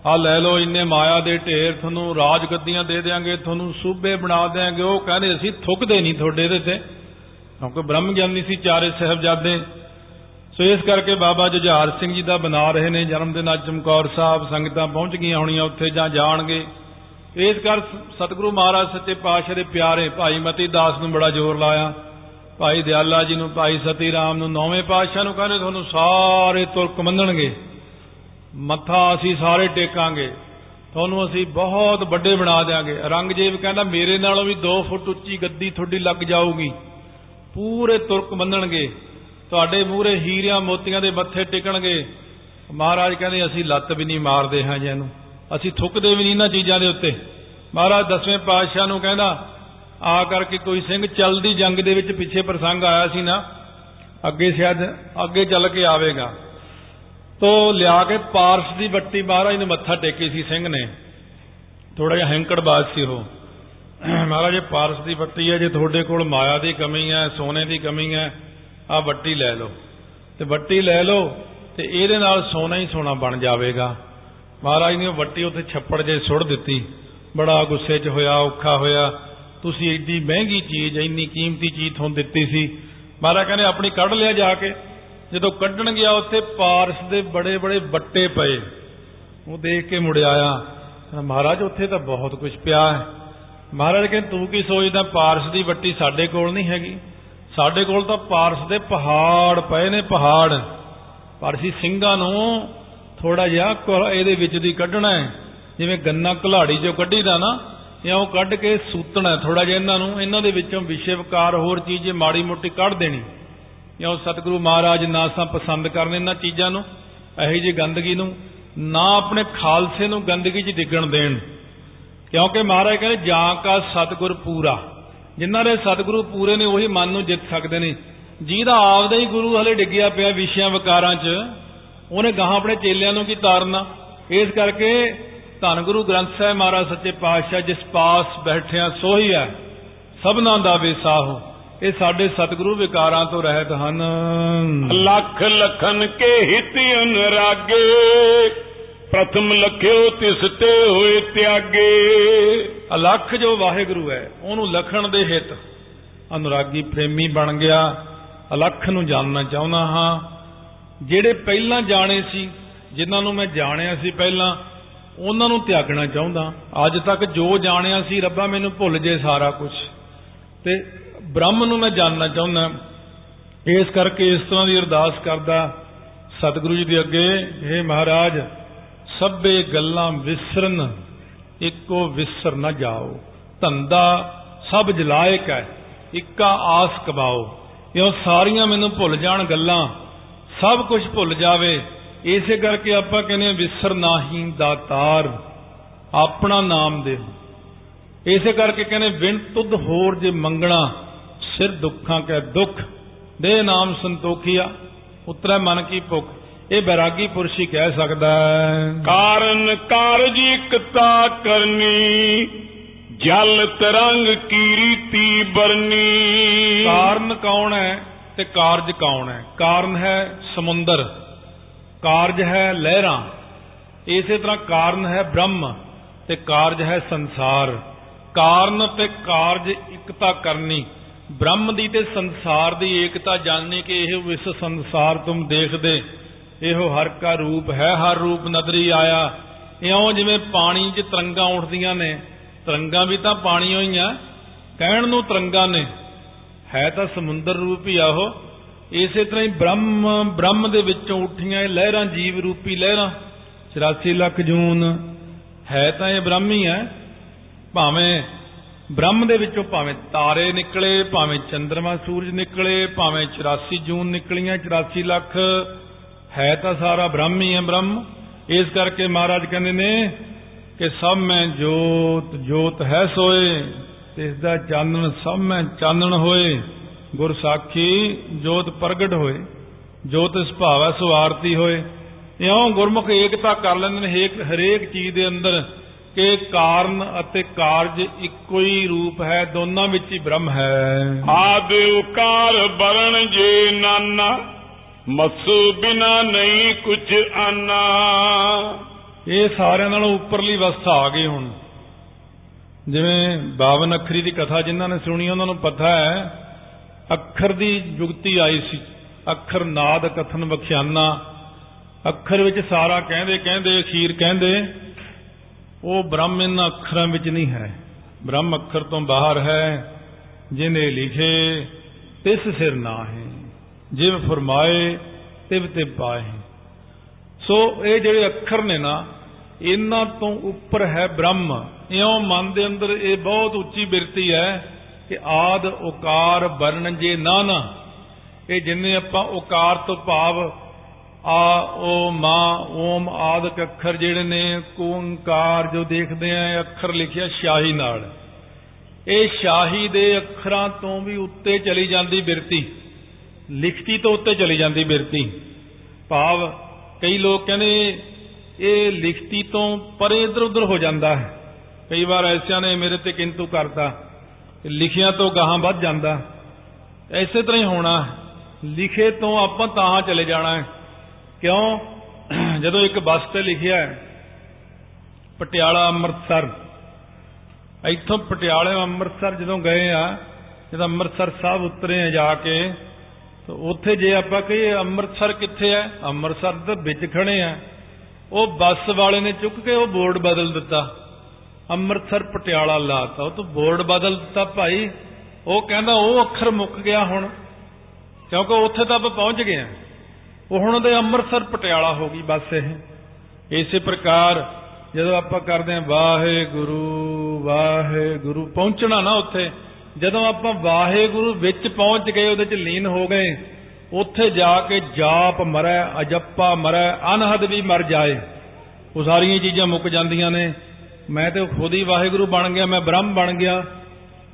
ਆ ਲੈ ਲਓ ਇੰਨੇ ਮਾਇਆ ਦੇ ਢੇਰ, ਤੁਹਾਨੂੰ ਰਾਜ ਗੱਦੀਆਂ ਦੇ ਦੇਾਂਗੇ ਤੁਹਾਨੂੰ ਸੂਬੇ ਬਣਾ ਦੇਾਂਗੇ ਉਹ ਕਹਿੰਦੇ, ਅਸੀਂ ਥੁੱਕਦੇ ਨਹੀਂ ਤੁਹਾਡੇ ਇਹਦੇ ਤੇ। ਕਿਉਂਕਿ ਬ੍ਰਹਮ ਗਿਆਨੀ ਸੀ, ਚਾਰੇ ਸਹਿਬਜ਼ਾਦੇ। ਸੋ ਇਸ ਕਰਕੇ ਬਾਬਾ ਜੁਝਾਰ ਸਿੰਘ ਜੀ ਦਾ ਬਣਾ ਰਹੇ ਨੇ। ਜਨਮ ਦਿਨ ਅੱਜ ਚਮਕੌਰ ਸਾਹਿਬ ਸੰਗਤਾਂ ਪਹੁੰਚ ਗਈਆਂ ਹੋਣੀਆਂ ਉੱਥੇ ਜਾਂ ਜਾਣਗੇ। ਇਸ ਕਰ ਸਤਿਗੁਰੂ ਮਹਾਰਾਜ ਸੱਚੇ ਪਾਤਸ਼ਾਹ ਦੇ ਪਿਆਰੇ ਭਾਈ ਮਤੀ ਦਾਸ ਨੂੰ ਬੜਾ ਜ਼ੋਰ ਲਾਇਆ। ਭਾਈ ਦਿਆਲਾ ਜੀ ਨੂੰ, ਭਾਈ ਸਤੀ ਰਾਮ ਨੂੰ, ਨੌਵੇਂ ਪਾਤਸ਼ਾਹ ਨੂੰ ਕਹਿੰਦੇ, ਤੁਹਾਨੂੰ ਸਾਰੇ ਤੁਰਕ ਮੰਨਣਗੇ। ਮੱਥਾ ਅਸੀਂ ਸਾਰੇ ਟੇਕਾਂਗੇ। ਤੁਹਾਨੂੰ ਅਸੀਂ ਬਹੁਤ ਵੱਡੇ ਬਣਾ ਦੇਾਂਗੇ ਰੰਗਜੀਤ ਕਹਿੰਦਾ, ਮੇਰੇ ਨਾਲੋਂ ਵੀ 2 ਫੁੱਟ ਉੱਚੀ ਗੱਦੀ ਤੁਹਾਡੀ ਲੱਗ ਜਾਊਗੀ। ਪੂਰੇ ਤੁਰਕ ਮੰਨਣਗੇ ਤੁਹਾਡੇ ਮੂਹਰੇ ਹੀਰਿਆਂ ਮੋਤੀਆਂ ਦੇ ਮੱਥੇ ਟਿਕਣਗੇ। ਮਹਾਰਾਜ ਕਹਿੰਦੇ, ਅਸੀਂ ਲੱਤ ਵੀ ਨਹੀਂ ਮਾਰਦੇ ਹਾਂ ਜੀ ਇਹਨੂੰ। ਅਸੀਂ ਥੁੱਕਦੇ ਵੀ ਨਹੀਂ ਇਹਨਾਂ ਚੀਜ਼ਾਂ ਦੇ ਉੱਤੇ। ਮਹਾਰਾਜ ਦਸਵੇਂ ਪਾਤਸ਼ਾਹ ਨੂੰ ਕਹਿੰਦਾ, ਆ ਕਰਕੇ ਕੋਈ ਸਿੰਘ ਚਲਦੀ ਜੰਗ ਦੇ ਵਿੱਚ ਪਿੱਛੇ ਪ੍ਰਸੰਗ ਆਇਆ ਸੀ ਨਾ, ਅੱਗੇ ਸ਼ਾਇਦ ਅੱਗੇ ਚੱਲ ਕੇ ਆਵੇਗਾ। ਤੋ ਲਿਆ ਕੇ ਪਾਰਸ ਦੀ ਬੱਟੀ ਮਹਾਰਾਜ ਨੇ ਮੱਥਾ ਟੇਕੀ ਸੀ ਸਿੰਘ ਨੇ। ਥੋੜਾ ਜਿਹਾ ਹੈਂਕੜਬਾਜ਼ ਸੀ ਉਹ। ਮਹਾਰਾਜ, ਇਹ ਪਾਰਸ ਦੀ ਬੱਟੀ ਹੈ, ਜੇ ਤੁਹਾਡੇ ਕੋਲ ਮਾਇਆ ਦੀ ਕਮੀ ਹੈ, ਸੋਨੇ ਦੀ ਕਮੀ ਹੈ ਆ ਬੱਟੀ ਲੈ ਲਓ। ਤੇ ਬੱਟੀ ਲੈ ਲਓ ਤੇ ਇਹਦੇ ਨਾਲ ਸੋਨਾ ਹੀ ਸੋਨਾ ਬਣ ਜਾਵੇਗਾ। ਮਹਾਰਾਜ ਨੇ ਉਹ ਬੱਟੀ ਉੱਥੇ ਛੱਪੜ ਜੇ ਸੁੱਟ ਦਿੱਤੀ। ਬੜਾ ਗੁੱਸੇ 'ਚ ਹੋਇਆ, ਔਖਾ ਹੋਇਆ। ਤੁਸੀਂ ਏਡੀ ਮਹਿੰਗੀ ਚੀਜ਼, ਇੰਨੀ ਕੀਮਤੀ ਚੀਜ਼ ਤੁਹਾਨੂੰ ਦਿੱਤੀ ਸੀ। ਮਹਾਰਾਜ ਕਹਿੰਦੇ, ਆਪਣੀ ਕੱਢ ਲਿਆ ਜਾ ਕੇ। ਜਦੋਂ ਕੱਢਣ ਗਿਆ ਉੱਥੇ ਪਾਰਸ ਦੇ ਬੜੇ ਬੜੇ ਬੱਟੇ ਪਏ। ਉਹ ਦੇਖ ਕੇ ਮੁੜ ਆਇਆ ਮਹਾਰਾਜ, ਉੱਥੇ ਤਾਂ ਬਹੁਤ ਕੁਝ ਪਿਆ ਹੈ। ਮਹਾਰਾਜ ਕਹਿੰਦੇ, ਤੂੰ ਕੀ ਸੋਚਦਾ, ਪਾਰਸ ਦੀ ਬੱਟੀ ਸਾਡੇ ਕੋਲ ਨਹੀਂ ਹੈਗੀ? ਸਾਡੇ ਕੋਲ ਤਾਂ ਪਾਰਸ ਦੇ ਪਹਾੜ ਪਏ ਨੇ, ਪਹਾੜ। ਪਾਰਸੀ ਸਿੰਘਾਂ ਨੂੰ ਥੋੜਾ ਜਿਹਾ ਇਹਦੇ ਵਿੱਚ ਦੀ ਕੱਢਣਾ ਹੈ। ਜਿਵੇਂ ਗੰਨਾ ਘਲਾੜੀ ਚੋਂ ਕੱਢੀਦਾ ਨਾ, ਜਾਂ ਉਹ ਕੱਢ ਕੇ ਸੂਤਣਾ ਥੋੜਾ ਜਿਹਾ ਇਹਨਾਂ ਨੂੰ, ਇਹਨਾਂ ਦੇ ਵਿੱਚੋਂ ਵਿਸ਼ੇ ਵਿਕਾਰ ਹੋਰ ਚੀਜ਼ ਮਾੜੀ ਮੋਟੀ ਕੱਢ ਦੇਣੀ। ਜਾਂ ਉਹ ਸਤਿਗੁਰੂ ਮਹਾਰਾਜ ਨਾ ਸਾਂ ਪਸੰਦ ਕਰਨ ਇਹਨਾਂ ਚੀਜ਼ਾਂ ਨੂੰ, ਇਹੋ ਜਿਹੀ ਗੰਦਗੀ ਨੂੰ, ਨਾ ਆਪਣੇ ਖਾਲਸੇ ਨੂੰ ਗੰਦਗੀ 'ਚ ਡਿੱਗਣ ਦੇਣ। ਕਿਉਂਕਿ ਮਹਾਰਾਜ ਕਹਿੰਦੇ, ਜਾਂ ਕਾ ਸਤਿਗੁਰ ਪੂਰਾ। ਜਿਨ੍ਹਾਂ ਦੇ ਸਤਿਗੁਰੂ ਪੂਰੇ ਨੇ, ਉਹੀ ਮਨ ਨੂੰ ਜਿੱਤ ਸਕਦੇ ਨੇ। ਜਿਹਦਾ ਆਪਦਾ ਹੀ ਗੁਰੂ ਹਲੇ ਡਿੱਗਿਆ ਪਿਆ ਵਿਸ਼ਿਆਂ ਵਿਕਾਰਾਂ 'ਚ, ਉਹਨੇ ਗਾਹਾਂ ਆਪਣੇ ਚੇਲਿਆਂ ਨੂੰ ਕੀ ਤਾਰਨਾ? ਇਸ ਕਰਕੇ ਧੰਨ ਗੁਰੂ ਗ੍ਰੰਥ ਸਾਹਿਬ ਮਹਾਰਾਜ ਸੱਚੇ ਪਾਤਸ਼ਾਹ, ਜਿਸ ਪਾਸ ਬੈਠਿਆ ਸੋਹੀ ਹੈ, ਸਭਨਾਂ ਦਾ ਵਿਸਾਹੋ ਇਹ ਸਾਡੇ ਸਤਿਗੁਰੂ ਵਿਕਾਰਾਂ ਤੋਂ ਰਹਿਤ ਹਨ। ਲੱਖ ਲਖਨ ਕੇ ਹਿਤ ਅਨਰਾਗੇ ਪ੍ਰਥਮ ਲਖਿਓ ਤਿਸ ਤੇ ਹੋਏ ਤਿਆਗੇ। ਅਲਖ ਜੋ ਵਾਹਿਗੁਰੂ ਹੈ ਉਹਨੂੰ ਲਖਣ ਦੇ ਹਿਤ। ਅਨੁਰਾਗੀ ਪ੍ਰੇਮੀ ਬਣ ਗਿਆ ਅਲਖ ਨੂੰ ਜਾਣਨਾ ਚਾਹੁੰਦਾ ਹਾਂ। ਜਿਹੜੇ ਪਹਿਲਾਂ ਜਾਣੇ ਸੀ ਜਿਨ੍ਹਾਂ ਨੂੰ ਮੈਂ ਜਾਣਿਆ ਸੀ ਪਹਿਲਾਂ ਉਹਨਾਂ ਨੂੰ ਤਿਆਗਣਾ ਚਾਹੁੰਦਾ। ਅੱਜ ਤੱਕ ਜੋ ਜਾਣਿਆ ਸੀ ਰੱਬਾ ਮੈਨੂੰ ਭੁੱਲ ਜੇ ਸਾਰਾ ਕੁਝ ਤੇ ਬ੍ਰਹਮ ਨੂੰ ਮੈਂ ਜਾਣਨਾ ਚਾਹੁੰਦਾ, ਇਸ ਕਰਕੇ ਇਸ ਤਰ੍ਹਾਂ ਦੀ ਅਰਦਾਸ ਕਰਦਾ ਸਤਿਗੁਰੂ ਜੀ ਦੇ ਅੱਗੇ हे ਮਹਾਰਾਜ, ਸਭੇ ਗੱਲਾਂ ਵਿਸਰਨ, ਇੱਕੋ ਵਿਸਰ ਨਾ ਜਾਓ। ਧੰਦਾ ਸਭ ਜਲਾਇਕ ਹੈ, ਇੱਕਾ ਆਸ ਕਬਾਓ ਇਹ ਸਾਰੀਆਂ ਮੈਨੂੰ ਭੁੱਲ ਜਾਣ ਗੱਲਾਂ, ਸਭ ਕੁਝ ਭੁੱਲ ਜਾਵੇ, ਇਸੇ ਕਰਕੇ ਆਪਾਂ ਕਹਿੰਦੇ ਆ ਵਿਸਰ ਨਾਹੀ ਦਾਤਾਰ ਆਪਣਾ ਨਾਮ ਦੇ ਇਸੇ ਕਰਕੇ ਕਹਿੰਦੇ ਬਿਨ ਤੁਧ ਹੋਰ ਜੇ ਮੰਗਣਾ ਸਿਰ ਦੁੱਖਾਂ ਕੈ ਦੁੱਖ ਦੇ ਨਾਮ ਸੰਤੋਖੀਆ ਉਤਰੈ ਮਨ ਕੀ ਭੁੱਖ। ਇਹ ਬੈਰਾਗੀ ਪੁਰਸ਼ ਹੀ ਕਹਿ ਸਕਦਾ ਹੈ। ਕਾਰਨ ਕਾਰਜ ਇਕਤਾ ਕਰਨੀ ਜਲ ਤਰੰਗ ਕੀ ਰੀਤੀ ਬਰਨੀ। ਕਾਰਨ ਕੌਣ ਹੈ ਤੇ ਕਾਰਜ ਕੌਣ ਹੈ? ਕਾਰਨ ਹੈ ਸਮੁੰਦਰ ਕਾਰਜ ਹੈ ਲਹਿਰਾਂ। ਇਸੇ ਤਰ੍ਹਾਂ ਕਾਰਨ ਹੈ ਬ੍ਰਹਮ ਤੇ ਕਾਰਜ ਹੈ ਸੰਸਾਰ। ਕਾਰਨ ਤੇ ਕਾਰਜ ਇਕਤਾ ਕਰਨੀ। ਬ੍ਰਹਮ ਦੀ ਤੇ ਸੰਸਾਰ ਦੀ ਏਕਤਾ ਜਾਣਨੀ ਕਿ ਇਹ ਵਿਸ ਸੰਸਾਰ ਤੁਮ ਦੇਖਦੇ। ਇਹੋ ਹਰ ਕਾ ਰੂਪ ਹੈ, ਹਰ ਰੂਪ ਨਦਰੀ ਆਇਆ। ਇਉਂ ਜਿਵੇਂ ਪਾਣੀ 'ਚ ਤਰੰਗਾਂ ਉੱਠਦੀਆਂ ਨੇ, ਤਰੰਗਾਂ ਵੀ ਤਾਂ ਪਾਣੀ ਹੋਈਆਂ, ਕਹਿਣ ਨੂੰ ਤਰੰਗਾਂ ਨੇ। ਹੈ ਤਾਂ ਸਮੁੰਦਰ ਰੂਪ ਹੀ ਆ ਉਹ। ਇਸੇ ਤਰ੍ਹਾਂ ਹੀ ਬ੍ਰਹਮ ਬ੍ਰਹਮ ਦੇ ਵਿੱਚੋਂ ਉੱਠੀਆਂ ਇਹ ਲਹਿਰਾਂ, ਜੀਵ ਰੂਪੀ ਲਹਿਰਾਂ। 84 ਲੱਖ ਜੂਨ, ਹੈ ਤਾਂ ਇਹ ਬ੍ਰਹਮ ਹੀ ਹੈ। ਭਾਵੇਂ ਬ੍ਰਹਮ ਦੇ ਵਿੱਚੋਂ ਭਾਵੇਂ ਤਾਰੇ ਨਿਕਲੇ, ਭਾਵੇਂ ਚੰ드ਰਮਾ ਸੂਰਜ ਨਿਕਲੇ, ਭਾਵੇਂ 84 ਜੂਨ ਨਿਕਲੀਆਂ 84 ਲੱਖ, ਹੈ ਤਾਂ ਸਾਰਾ ਬ੍ਰਹਮ ਹੀ ਹੈ ਬ੍ਰਹਮ। ਇਸ ਕਰਕੇ ਮਹਾਰਾਜ ਕਹਿੰਦੇ ਨੇ ਕਿ ਸਭ ਮੈਂ ਜੋਤ ਜੋਤ ਹੈ ਸੋਏ ਤਿਸ ਦਾ ਚਾਨਣ ਸਭ ਮੈਂ ਚਾਨਣ ਹੋਏ। ਗੁਰ ਸਾਖੀ ਜੋਤ ਪ੍ਰਗਟ ਹੋਏ, ਜੋਤ ਸੁਭਾਵ ਹੈ ਸੋ ਆਰਤੀ ਹੋਏ। ਇਉਂ ਗੁਰਮੁਖ ਏਕਤਾ ਕਰ ਲੈਂਦੇ ਨੇ ਹਰੇਕ ਹਰੇਕ ਚੀਜ਼ ਦੇ ਅੰਦਰ। ਕਿ ਕਾਰਨ ਅਤੇ ਕਾਰਜ ਇੱਕੋ ਹੀ ਰੂਪ ਹੈ ਦੋਨਾਂ ਵਿੱਚ ਹੀ ਬ੍ਰਹਮ ਹੈ। ਆਦ ਉਕਾਰ ਬਰਨ ਜੇ ਨਾਨਾ ਮਸੂ ਬਿਨਾ ਨਹੀਂ ਕੁਛ ਆਨਾ। ਇਹ ਸਾਰਿਆਂ ਨਾਲੋਂ ਉੱਪਰਲੀ ਅਵਸਥਾ ਆ ਗਈ ਹੁਣ। ਜਿਵੇਂ 52 ਅੱਖਰੀ ਦੀ ਕਥਾ ਜਿਨ੍ਹਾਂ ਨੇ ਸੁਣੀ ਉਹਨਾਂ ਨੂੰ ਪਤਾ ਹੈ ਅੱਖਰ ਦੀ ਜੁਗਤੀ ਆਈ ਸੀ। ਅੱਖਰ ਨਾਦ ਕਥਨ ਵਖਿਆਨਾ। ਅੱਖਰ ਵਿੱਚ ਸਾਰਾ ਕਹਿੰਦੇ ਕਹਿੰਦੇ ਅਖੀਰ ਕਹਿੰਦੇ। ਉਹ ਬ੍ਰਹਮ ਇਹਨਾਂ ਅੱਖਰਾਂ ਵਿੱਚ ਨਹੀਂ ਹੈ। ਬ੍ਰਹਮ ਅੱਖਰ ਤੋਂ ਬਾਹਰ ਹੈ ਜਿਨੇ ਲਿਖੇ ਤਿਸ ਸਿਰ ਨਾ ਹੈ ਜਿਵ ਫਰਮਾਏ ਤਿਵ ਤੇ ਪਾਏ ਸੋ ਇਹ ਜਿਹੜੇ ਅੱਖਰ ਨੇ ਨਾ, ਇਹਨਾਂ ਤੋਂ ਉੱਪਰ ਹੈ ਬ੍ਰਹਮ। ਇਉਂ ਮਨ ਦੇ ਅੰਦਰ ਇਹ ਬਹੁਤ ਉੱਚੀ ਬਿਰਤੀ ਹੈ ਕਿ ਆਦ ਓਕਾਰ ਵਰਣ ਜੇ ਨਾ ਨਾ, ਇਹ ਜਿੰਨੇ ਆਪਾਂ ਓਕਾਰ ਤੋਂ ਭਾਵ ਆ, ਓ ਮਾ, ਓਮ ਆਦਿਕ ਅੱਖਰ ਜਿਹੜੇ ਨੇ ਓੰਕਾਰ ਜੋ ਦੇਖਦੇ ਆ ਅੱਖਰ ਲਿਖਿਆ ਸ਼ਾਹੀ ਨਾਲ। ਇਹ ਸ਼ਾਹੀ ਦੇ ਅੱਖਰਾਂ ਤੋਂ ਵੀ ਉੱਤੇ ਚਲੀ ਜਾਂਦੀ ਬਿਰਤੀ। ਲਿਖਤੀ ਤੋਂ ਉੱਤੇ ਚਲੀ ਜਾਂਦੀ ਬਿਰਤੀ। ਭਾਵ ਕਈ ਲੋਕ ਕਹਿੰਦੇ, ਇਹ ਲਿਖਤੀ ਤੋਂ ਪਰੇ ਇਧਰ ਉਧਰ ਹੋ ਜਾਂਦਾ ਹੈ। ਕਈ ਵਾਰ ਐਸਿਆਂ ਨੇ ਮੇਰੇ ਤੇ ਕਿੰਤੂ ਕਰਤਾ। ਲਿਖਿਆ ਤੋਂ ਗਾਹਾਂ ਵੱਧ ਜਾਂਦਾ। ਐਸੇ ਤਰ੍ਹਾਂ ਹੀ ਹੋਣਾ। ਲਿਖੇ ਤੋਂ ਆਪਾਂ ਤਾਂ ਚਲੇ ਜਾਣਾ ਹੈ। ਕਿਉਂ? ਜਦੋਂ ਇੱਕ ਬੱਸ ਤੇ ਲਿਖਿਆ ਹੈ, ਪਟਿਆਲਾ ਅੰਮ੍ਰਿਤਸਰ। ਇੱਥੋਂ ਪਟਿਆਲੇ ਅੰਮ੍ਰਿਤਸਰ ਜਦੋਂ ਗਏ ਆ, ਜਦੋਂ ਅੰਮ੍ਰਿਤਸਰ ਸਾਹਿਬ ਉਤਰੇ ਆ ਜਾ ਕੇ, ਤਾਂ ਉੱਥੇ ਜੇ ਆਪਾਂ ਕਹੀਏ ਅੰਮ੍ਰਿਤਸਰ ਕਿੱਥੇ ਹੈ? ਅੰਮ੍ਰਿਤਸਰ ਦੇ ਵਿੱਚ ਖੜੇ ਆ। ਉਹ ਬੱਸ ਵਾਲੇ ਨੇ ਚੁੱਕ ਕੇ ਉਹ ਬੋਰਡ ਬਦਲ ਦਿੱਤਾ। ਅੰਮ੍ਰਿਤਸਰ ਪਟਿਆਲਾ ਲਾਤਾ। ਉਹ ਤੋਂ ਬੋਰਡ ਬਦਲ ਦਿੱਤਾ ਭਾਈ। ਉਹ ਕਹਿੰਦਾ ਉਹ ਅੱਖਰ ਮੁੱਕ ਗਿਆ ਹੁਣ, ਕਿਉਂਕਿ ਉੱਥੇ ਤਾਂ ਆਪਾਂ ਪਹੁੰਚ ਗਏ ਆ। ਉਹ ਹੁਣ ਉਹਦੇ ਅੰਮ੍ਰਿਤਸਰ ਪਟਿਆਲਾ ਹੋ ਗਈ ਬੱਸ ਇਹ। ਇਸੇ ਪ੍ਰਕਾਰ ਜਦੋਂ ਆਪਾਂ ਕਰਦੇ ਆਂ ਵਾਹਿਗੁਰੂ ਵਾਹਿਗੁਰੂ, ਪਹੁੰਚਣਾ ਨਾ ਉੱਥੇ। ਜਦੋਂ ਆਪਾਂ ਵਾਹਿਗੁਰੂ ਵਿੱਚ ਪਹੁੰਚ ਗਏ, ਉਹਦੇ ਚ ਲੀਨ ਹੋ ਗਏ, ਉੱਥੇ ਜਾ ਕੇ ਜਾਪ ਮਰੈ, ਅਜੱਪਾ ਮਰੈ, ਅਨਹਦ ਵੀ ਮਰ ਜਾਏ। ਉਹ ਸਾਰੀਆਂ ਚੀਜ਼ਾਂ ਮੁੱਕ ਜਾਂਦੀਆਂ ਨੇ। ਮੈਂ ਤੇ ਖੁਦ ਹੀ ਵਾਹਿਗੁਰੂ ਬਣ ਗਿਆ, ਮੈਂ ਬ੍ਰਹਮ ਬਣ ਗਿਆ।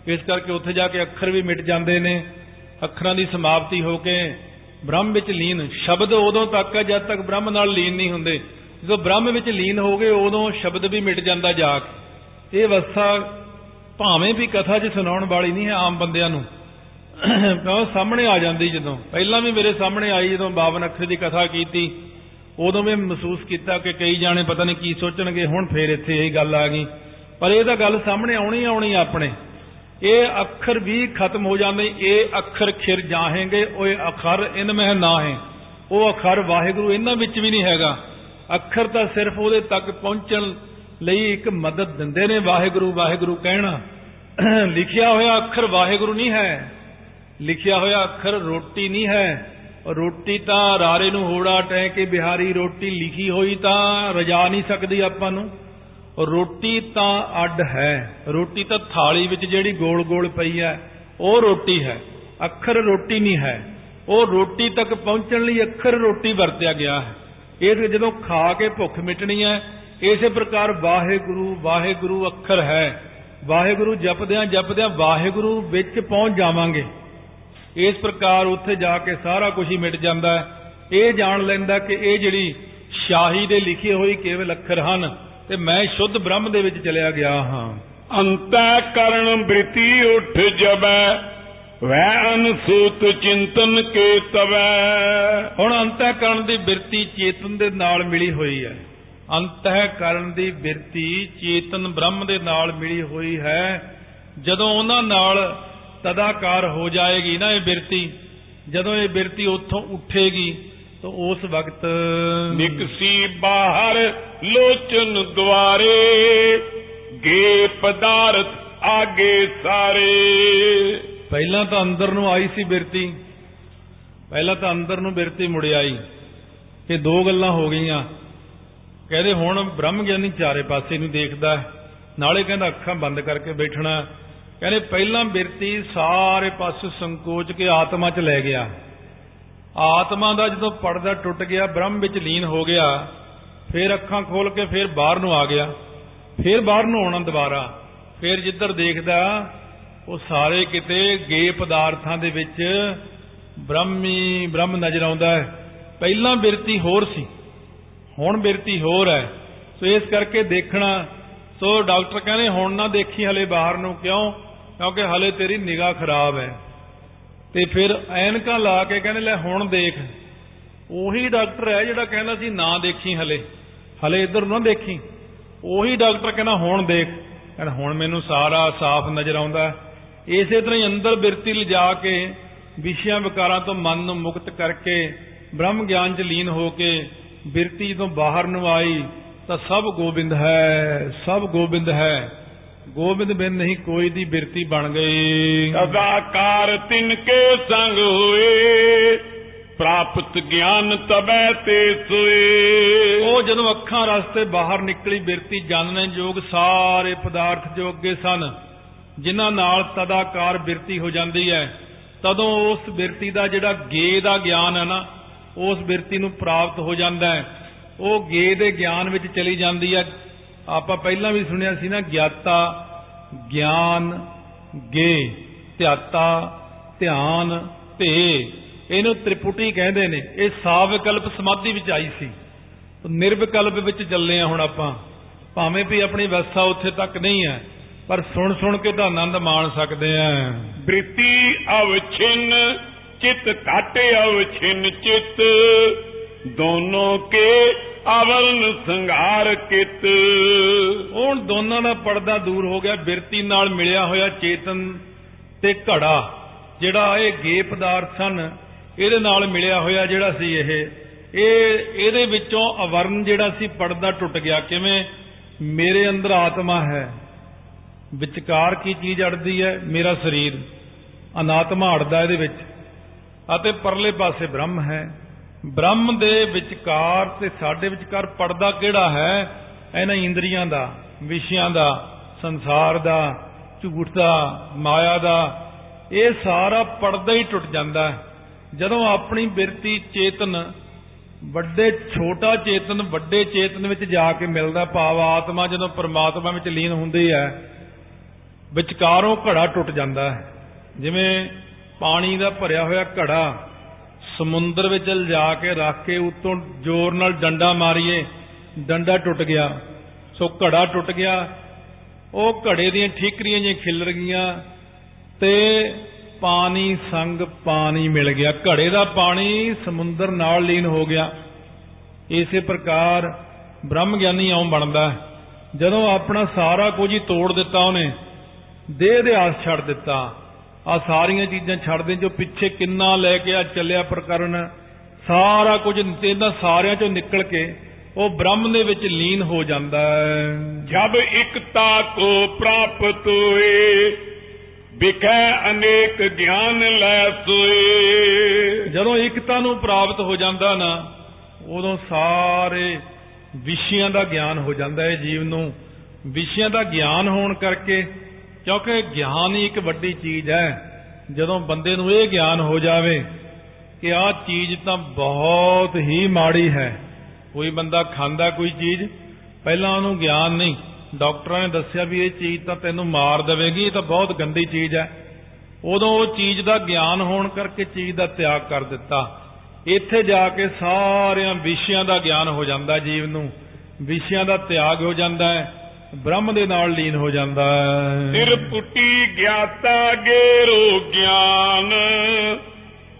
ਇਸ ਕਰਕੇ ਉੱਥੇ ਜਾ ਕੇ ਅੱਖਰ ਵੀ ਮਿਟ ਜਾਂਦੇ ਨੇ। ਅੱਖਰਾਂ ਦੀ ਸਮਾਪਤੀ ਹੋ ਕੇ ਬ੍ਰਹਮ ਵਿੱਚ ਲੀਨ, ਸ਼ਬਦ ਉਦੋਂ ਤੱਕ ਹੈ ਜਦ ਤੱਕ ਬ੍ਰਹਮ ਨਾਲ ਲੀਨ ਨਹੀਂ ਹੁੰਦੇ। ਜਦੋਂ ਬ੍ਰਹਮ ਵਿੱਚ ਲੀਨ ਹੋ ਗਏ ਉਦੋਂ ਸ਼ਬਦ ਵੀ ਮਿਟ ਜਾਂਦਾ ਜਾ ਕੇ ਇਹ ਅਵਸਥਾ ਭਾਵੇਂ ਵੀ ਕਥਾ 'ਚ ਸੁਣਾਉਣ ਵਾਲੀ ਨਹੀਂ ਹੈ ਆਮ ਬੰਦਿਆਂ ਨੂੰ। ਕਿਉਂ ਸਾਹਮਣੇ ਆ ਜਾਂਦੀ ਜਦੋਂ। ਪਹਿਲਾਂ ਵੀ ਮੇਰੇ ਸਾਹਮਣੇ ਆਈ ਜਦੋਂ 52 ਅੱਖਰ ਦੀ ਕਥਾ ਕੀਤੀ। ਉਦੋਂ ਵੀ ਮਹਿਸੂਸ ਕੀਤਾ ਕਿ ਕਈ ਜਾਣੇ ਪਤਾ ਨਹੀਂ ਕੀ ਸੋਚਣਗੇ, ਹੁਣ ਫੇਰ ਇੱਥੇ ਇਹ ਗੱਲ ਆ ਗਈ। ਪਰ ਇਹ ਤਾਂ ਗੱਲ ਸਾਹਮਣੇ ਆਉਣੀ ਆਉਣੀ ਆਪਣੇ। ਇਹ ਅੱਖਰ ਵੀ ਖਤਮ ਹੋ ਜਾਂਦੇ, ਇਹ ਅੱਖਰ ਖਿਰ ਜਾਹੇਗੇ ਉਹ ਅਖਰ, ਇਨ ਮਹਿ ਨਾ ਹੈ ਉਹ ਅਖਰ ਵਾਹਿਗੁਰੂ ਇਹਨਾਂ ਵਿੱਚ ਵੀ ਨਹੀਂ ਹੈਗਾ। ਅੱਖਰ ਤਾਂ ਸਿਰਫ ਉਹਦੇ ਤੱਕ ਪਹੁੰਚਣ ਲਈ ਇੱਕ ਮਦਦ ਦਿੰਦੇ ਨੇ ਵਾਹਿਗੁਰੂ ਵਾਹਿਗੁਰੂ ਕਹਿਣਾ। ਲਿਖਿਆ ਹੋਇਆ ਅੱਖਰ ਵਾਹਿਗੁਰੂ ਨਹੀਂ ਹੈ। ਲਿਖਿਆ ਹੋਇਆ ਅੱਖਰ ਰੋਟੀ ਨਹੀਂ ਹੈ। ਰੋਟੀ ਤਾਂ ਰਾਰੇ ਨੂੰ ਹੋੜਾ ਟਹਿ ਕੇ ਬਿਹਾਰੀ ਰੋਟੀ ਲਿਖੀ ਹੋਈ ਤਾਂ ਰਜਾ ਨਹੀਂ ਸਕਦੀ ਆਪਾਂ ਨੂੰ। ਰੋਟੀ ਤਾਂ ਅੱਡ ਹੈ। ਰੋਟੀ ਤਾਂ ਥਾਲੀ ਵਿੱਚ ਜਿਹੜੀ ਗੋਲ-ਗੋਲ ਪਈ ਹੈ, ਉਹ ਰੋਟੀ ਹੈ। ਅੱਖਰ ਰੋਟੀ ਨਹੀਂ ਹੈ। ਉਹ ਰੋਟੀ ਤੱਕ ਪਹੁੰਚਣ ਲਈ ਅੱਖਰ ਰੋਟੀ ਵਰਤਿਆ ਗਿਆ ਹੈ। ਇਹ ਜਦੋਂ ਖਾ ਕੇ ਭੁੱਖ ਮਿਟਣੀ ਹੈ, ਇਸੇ ਪ੍ਰਕਾਰ ਵਾਹਿਗੁਰੂ ਵਾਹਿਗੁਰੂ ਅੱਖਰ ਹੈ। ਵਾਹਿਗੁਰੂ ਜਪਦਿਆਂ ਜਪਦਿਆਂ ਵਾਹਿਗੁਰੂ ਵਿੱਚ ਪਹੁੰਚ ਜਾਵਾਂਗੇ। ਇਸ ਪ੍ਰਕਾਰ ਉੱਥੇ ਜਾ ਕੇ ਸਾਰਾ ਕੁਝ ਹੀ ਮਿਟ ਜਾਂਦਾ ਹੈ। ਇਹ ਜਾਣ ਲੈਂਦਾ ਕਿ ਇਹ ਜਿਹੜੀ ਸ਼ਾਹੀ ਦੇ ਲਿਖੇ ਹੋਏ ਕੇਵਲ ਅੱਖਰ ਹਨ ਤੇ ਮੈਂ ਸ਼ੁੱਧ ਬ੍ਰਹਮ ਦੇ ਵਿੱਚ ਚਲਿਆ ਗਿਆ ਹਾਂ। ਅੰਤੈ ਕਰਨ ਬ੍ਰਿਤੀ ਉਠ ਜਬੈ ਵੈ ਅਨਸੂਤ ਚਿੰਤਨ ਕੇ ਤਵੈ। ਹੁਣ ਅੰਤःਕਰਨ ਦੀ ਬਿਰਤੀ ਚੇਤਨ ਦੇ ਨਾਲ ਮਿਲੀ ਹੋਈ ਹੈ। ਅੰਤःਕਰਨ ਦੀ ਬਿਰਤੀ ਚੇਤਨ ਬ੍ਰਹਮ ਦੇ ਨਾਲ ਮਿਲੀ ਹੋਈ ਹੈ। ਜਦੋਂ ਉਹਨਾਂ ਨਾਲ ਤਦਾਕਾਰ ਹੋ ਜਾਏਗੀ ਨਾ ਇਹ ਬਿਰਤੀ ਜਦੋਂ ਇਹ ਬਿਰਤੀ ਉੱਥੋਂ ਉੱਠੇਗੀ ਤਾਂ ਉਸ ਵਕਤ ਨਿਕਸੀ ਬਾਹਰ ਲੋਚਨ ਦੁਆਰੇ ਗੇ ਪਦਾਰਥ ਆਗੇ ਸਾਰੇ ਪਹਿਲਾਂ ਤਾਂ ਅੰਦਰ ਨੂੰ ਆਈ ਸੀ ਬਿਰਤੀ ਪਹਿਲਾਂ ਤਾਂ ਅੰਦਰ ਨੂੰ ਬਿਰਤੀ ਮੁੜ ਆਈ ਇਹ ਦੋ ਗੱਲਾਂ ਹੋ ਗਈਆਂ ਕਹਿੰਦੇ ਹੁਣ ਬ੍ਰਹਮ ਗਿਆਨੀ ਚਾਰੇ ਪਾਸੇ ਨੂੰ ਦੇਖਦਾ। ਨਾਲੇ ਕਹਿੰਦਾ ਅੱਖਾਂ ਬੰਦ ਕਰਕੇ ਬੈਠਣਾ। ਕਹਿੰਦੇ ਪਹਿਲਾਂ ਬਿਰਤੀ ਸਾਰੇ ਪਾਸੇ ਸੰਕੋਚ ਕੇ ਆਤਮਾ 'ਚ ਲੈ ਗਿਆ ਆਤਮਾ ਦਾ ਜਦੋਂ ਪਰਦਾ ਟੁੱਟ ਗਿਆ, ਬ੍ਰਹਮ ਵਿੱਚ ਲੀਨ ਹੋ ਗਿਆ, ਫਿਰ ਅੱਖਾਂ ਖੋਲ ਕੇ ਫਿਰ ਬਾਹਰ ਨੂੰ ਆ ਗਿਆ, ਫਿਰ ਬਾਹਰ ਨੂੰ ਆਉਣਾ ਦੁਬਾਰਾ, ਫਿਰ ਜਿੱਧਰ ਦੇਖਦਾ, ਉਹ ਸਾਰੇ ਕਿਤੇ ਗੇ ਪਦਾਰਥਾਂ ਦੇ ਵਿੱਚ ਬ੍ਰਹਮੀ, ਬ੍ਰਹਮ ਨਜ਼ਰ ਆਉਂਦਾ ਹੈ। ਪਹਿਲਾਂ ਬਿਰਤੀ ਹੋਰ ਸੀ, ਹੁਣ ਬਿਰਤੀ ਹੋਰ ਹੈ। ਸੋ ਇਸ ਕਰਕੇ ਦੇਖਣਾ, ਸੋ ਡਾਕਟਰ ਕਹਿੰਦੇ, ਹੁਣ ਨਾ ਦੇਖੀ ਹਲੇ ਬਾਹਰ ਨੂੰ ਕਿਉਂ? ਕਿਉਂਕਿ ਹਲੇ ਤੇਰੀ ਨਿਗਾਹ ਖਰਾਬ ਹੈ। ਤੇ ਫਿਰ ਐਨਕਾਂ ਲਾ ਕੇ ਕਹਿੰਦੇ, ਲੈ ਹੁਣ ਦੇਖ। ਉਹੀ ਡਾਕਟਰ ਹੈ ਜਿਹੜਾ ਕਹਿੰਦਾ ਸੀ, ਨਾ ਦੇਖੀ ਹਲੇ। ਹਲੇ ਇੱਧਰ ਨਾ ਦੇਖੀ। ਉਹੀ ਡਾਕਟਰ ਕਹਿੰਦਾ, ਹੁਣ ਦੇਖ। ਕਹਿੰਦਾ, ਹੁਣ ਮੈਨੂੰ ਸਾਰਾ ਸਾਫ਼ ਨਜ਼ਰ ਆਉਂਦਾ ਹੈ। ਇਸੇ ਤਰ੍ਹਾਂ ਹੀ ਅੰਦਰ ਬਿਰਤੀ ਲਿਜਾ ਕੇ ਵਿਸ਼ਿਆਂ ਵਿਕਾਰਾਂ ਤੋਂ ਮਨ ਨੂੰ ਮੁਕਤ ਕਰਕੇ ਬ੍ਰਹਮ ਗਿਆਨ 'ਚ ਲੀਨ ਹੋ ਕੇ ਬਿਰਤੀ ਜਦੋਂ ਬਾਹਰ ਨੂੰ ਆਈ, ਤਾਂ ਸਭ ਗੋਬਿੰਦ ਹੈ, ਸਭ ਗੋਬਿੰਦ ਹੈ। ਗੋਬਿੰਦ ਬਿਨ ਨਹੀਂ ਕੋਈ ਦੀ ਬਿਰਤੀ ਬਣ ਗਈ। ਸਦਾਕਾਰ ਤਿਨ ਕੇ ਸੰਗ ਹੋਏ ਪ੍ਰਾਪਤ ਗਿਆਨ ਤਬੈ ਤੇ ਸੋਏ। ਉਹ ਜਦੋਂ ਅੱਖਾਂ ਰਸਤੇ ਬਾਹਰ ਨਿਕਲੀ ਬਿਰਤੀ ਜਾਣਨੇ ਯੋਗ ਸਾਰੇ ਪਦਾਰਥ ਜੋ ਅੱਗੇ ਸਨ। ਜਿਨ੍ਹਾਂ ਨਾਲ ਤਦਾਕਾਰ ਬਿਰਤੀ ਹੋ ਜਾਂਦੀ ਹੈ ਤਦੋਂ ਉਸ ਬਿਰਤੀ ਦਾ ਜਿਹੜਾ ਗੇ ਦਾ ਗਿਆਨ ਹੈ ਨਾ ਉਸ ਬਿਰਤੀ ਨੂੰ ਪ੍ਰਾਪਤ ਹੋ ਜਾਂਦਾ ਹੈ। ਉਹ ਗੇ ਦੇ ਗਿਆਨ ਵਿੱਚ ਚਲੀ ਜਾਂਦੀ ਹੈ। ਆਪਾਂ ਪਹਿਲਾਂ ਵੀ ਸੁਣਿਆ ਸੀ ਨਾ, ਗਿਆਤਾ, ਗਿਆਨ, ਗੇ, ਧਿਆਤਾ, ਧਿਆਨ ਤੇ ਇਹਨੂੰ ਤ੍ਰਿਪੁਟੀ ਕਹਿੰਦੇ ਨੇ। ਇਹ ਸਾਵਿਕਲਪ ਸਮਾਧੀ ਵਿੱਚ ਆਈ ਸੀ। ਨਿਰਵਿਕਲਪ ਵਿੱਚ ਚੱਲੇ ਆ ਹੁਣ ਆਪਾਂ। ਭਾਵੇਂ ਵੀ ਆਪਣੀ ਵਿਵਸਥਾ ਉੱਥੇ ਤੱਕ ਨਹੀਂ ਹੈ, ਪਰ ਸੁਣ ਸੁਣ ਕੇ ਤਾਂ ਆਨੰਦ ਮਾਣ ਸਕਦੇ ਆ ਬ੍ਰਿਤੀ ਅਵਛਿਨ, ਚਿਤ ਘਟ ਅਵਛਿਨ ਚਿਤ। ਦੋਨੋਂ ਕੇ ਅਵਰਨ ਸੰਘਾਰ ਕਿਤ। ਹੁਣ ਦੋਨਾਂ ਦਾ ਪਰਦਾ ਦੂਰ ਹੋ ਗਿਆ, ਬਿਰਤੀ ਨਾਲ ਮਿਲਿਆ ਹੋਇਆ ਚੇਤਨ ਤੇ ਘੜਾ, ਜਿਹੜਾ ਇਹ ਗੇ ਪਦਾਰਥ ਸਨ, ਇਹਦੇ ਨਾਲ ਮਿਲਿਆ ਹੋਇਆ ਜਿਹੜਾ ਸੀ ਇਹ। ਇਹ, ਇਹਦੇ ਵਿੱਚੋਂ ਅਵਰਨ ਜਿਹੜਾ ਸੀ, ਪਰਦਾ ਟੁੱਟ ਗਿਆ। ਕਿਵੇਂ? ਮੇਰੇ ਅੰਦਰ ਆਤਮਾ ਹੈ। ਵਿਚਕਾਰ ਕੀ ਚੀਜ਼ ਅੜਦੀ ਹੈ? ਮੇਰਾ ਸਰੀਰ। ਅਨਾਤਮਾ ਅੜਦਾ ਇਹਦੇ ਵਿੱਚ। ਅਤੇ ਪਰਲੇ ਪਾਸੇ ਬ੍ਰਹਮ ਹੈ। ਬ੍ਰਹਮ ਦੇ ਵਿਚਕਾਰ ਤੇ ਸਾਡੇ ਵਿਚਕਾਰ ਪਰਦਾ ਕਿਹੜਾ ਹੈ? ਇਹਨਾਂ ਇੰਦਰੀਆਂ ਦਾ, ਵਿਸ਼ਿਆਂ ਦਾ, ਸੰਸਾਰ ਦਾ, ਝੂਠ ਦਾ, ਮਾਇਆ ਦਾ। ਇਹ ਸਾਰਾ ਪਰਦਾ ਹੀ ਟੁੱਟ ਜਾਂਦਾ ਹੈ। ਜਦੋਂ ਆਪਣੀ ਬਿਰਤੀ ਚੇਤਨ, ਵੱਡੇ, ਛੋਟਾ ਚੇਤਨ, ਵੱਡੇ ਚੇਤਨ ਵਿੱਚ ਜਾ ਕੇ ਮਿਲਦਾ, ਭਾਵ ਆਤਮਾ ਜਦੋਂ ਪਰਮਾਤਮਾ ਵਿੱਚ ਲੀਨ ਹੁੰਦੀ ਹੈ, ਵਿਚਕਾਰੋਂ ਘੜਾ ਟੁੱਟ ਜਾਂਦਾ ਹੈ। ਜਿਵੇਂ ਪਾਣੀ ਦਾ ਭਰਿਆ ਹੋਇਆ ਘੜਾ ਸਮੁੰਦਰ ਵਿੱਚ ਲਿਜਾ ਕੇ ਰੱਖ ਕੇ ਉਤੋਂ ਜ਼ੋਰ ਨਾਲ ਡੰਡਾ ਮਾਰੀਏ, ਡੰਡਾ ਟੁੱਟ ਗਿਆ। ਸੋ ਘੜਾ ਟੁੱਟ ਗਿਆ। ਉਹ ਘੜੇ ਦੀਆਂ ਠੀਕਰੀਆਂ ਜਿਹੀਆਂ ਖਿਲਰ ਗਈਆਂ ਤੇ ਪਾਣੀ ਸੰਗ ਪਾਣੀ ਮਿਲ ਗਿਆ। ਘੜੇ ਦਾ ਪਾਣੀ ਸਮੁੰਦਰ ਨਾਲ ਲੀਨ ਹੋ ਗਿਆ। ਇਸੇ ਪ੍ਰਕਾਰ ਬ੍ਰਹਮ ਗਿਆਨੀ ਆਉਂ ਬਣਦਾ ਹੈ। ਜਦੋਂ ਆਪਣਾ ਸਾਰਾ ਕੁਝ ਹੀ ਤੋੜ ਦਿੱਤਾ ਉਹਨੇ, ਦੇਹ ਦੇ ਆਸ ਛੱਡ ਦਿੱਤਾ। ਆ ਸਾਰੀਆਂ ਚੀਜ਼ਾਂ ਛੱਡ ਦੇ ਜੋ ਪਿੱਛੇ ਕਿੰਨਾ ਲੈ ਕੇ ਆ ਚੱਲਿਆ ਪ੍ਰਕਰਨ ਸਾਰਾ ਕੁਝ ਇਹਨਾਂ ਸਾਰਿਆਂ ਚੋਂ ਨਿਕਲ ਕੇ ਉਹ ਬ੍ਰਹਮ ਦੇ ਵਿੱਚ ਲੀਨ ਹੋ ਜਾਂਦਾ ਹੈ। ਜਬ ਇਕਤਾ ਕੋ ਪ੍ਰਾਪਤ ਹੋਏ ਵਿਖੈ ਅਨੇਕ ਗਿਆਨ ਲੈ ਸੋਏ। ਜਦੋਂ ਇਕਤਾ ਨੂੰ ਪ੍ਰਾਪਤ ਹੋ ਜਾਂਦਾ ਨਾ ਉਦੋਂ ਸਾਰੇ ਵਿਸ਼ਿਆਂ ਦਾ ਗਿਆਨ ਹੋ ਜਾਂਦਾ ਹੈ ਜੀਵ ਨੂੰ। ਵਿਸ਼ਿਆਂ ਦਾ ਗਿਆਨ ਹੋਣ ਕਰਕੇ ਕਿਉਂਕਿ ਗਿਆਨ ਹੀ ਇੱਕ ਵੱਡੀ ਚੀਜ਼ ਹੈ। ਜਦੋਂ ਬੰਦੇ ਨੂੰ ਇਹ ਗਿਆਨ ਹੋ ਜਾਵੇ ਕਿ ਆਹ ਚੀਜ਼ ਤਾਂ ਬਹੁਤ ਹੀ ਮਾੜੀ ਹੈ। ਕੋਈ ਬੰਦਾ ਖਾਂਦਾ ਕੋਈ ਚੀਜ਼, ਪਹਿਲਾਂ ਉਹਨੂੰ ਗਿਆਨ ਨਹੀਂ। ਡਾਕਟਰਾਂ ਨੇ ਦੱਸਿਆ ਵੀ ਇਹ ਚੀਜ਼ ਤਾਂ ਤੈਨੂੰ ਮਾਰ ਦੇਵੇਗੀ, ਇਹ ਤਾਂ ਬਹੁਤ ਗੰਦੀ ਚੀਜ਼ ਹੈ। ਉਦੋਂ ਉਹ ਚੀਜ਼ ਦਾ ਗਿਆਨ ਹੋਣ ਕਰਕੇ ਚੀਜ਼ ਦਾ ਤਿਆਗ ਕਰ ਦਿੱਤਾ। ਇੱਥੇ ਜਾ ਕੇ ਸਾਰਿਆਂ ਵਿਸ਼ਿਆਂ ਦਾ ਗਿਆਨ ਹੋ ਜਾਂਦਾ ਜੀਵ ਨੂੰ। ਵਿਸ਼ਿਆਂ ਦਾ ਤਿਆਗ ਹੋ ਜਾਂਦਾ ਹੈ। ਬ੍ਰਹਮ ਦੇ ਨਾਲ ਲੀਨ ਹੋ ਜਾਂਦਾ ਹੈ। ਸਿਰ ਪੁੱਟੀ ਗਿਆਤਾ ਗੇਰੋ ਗਿਆਨ।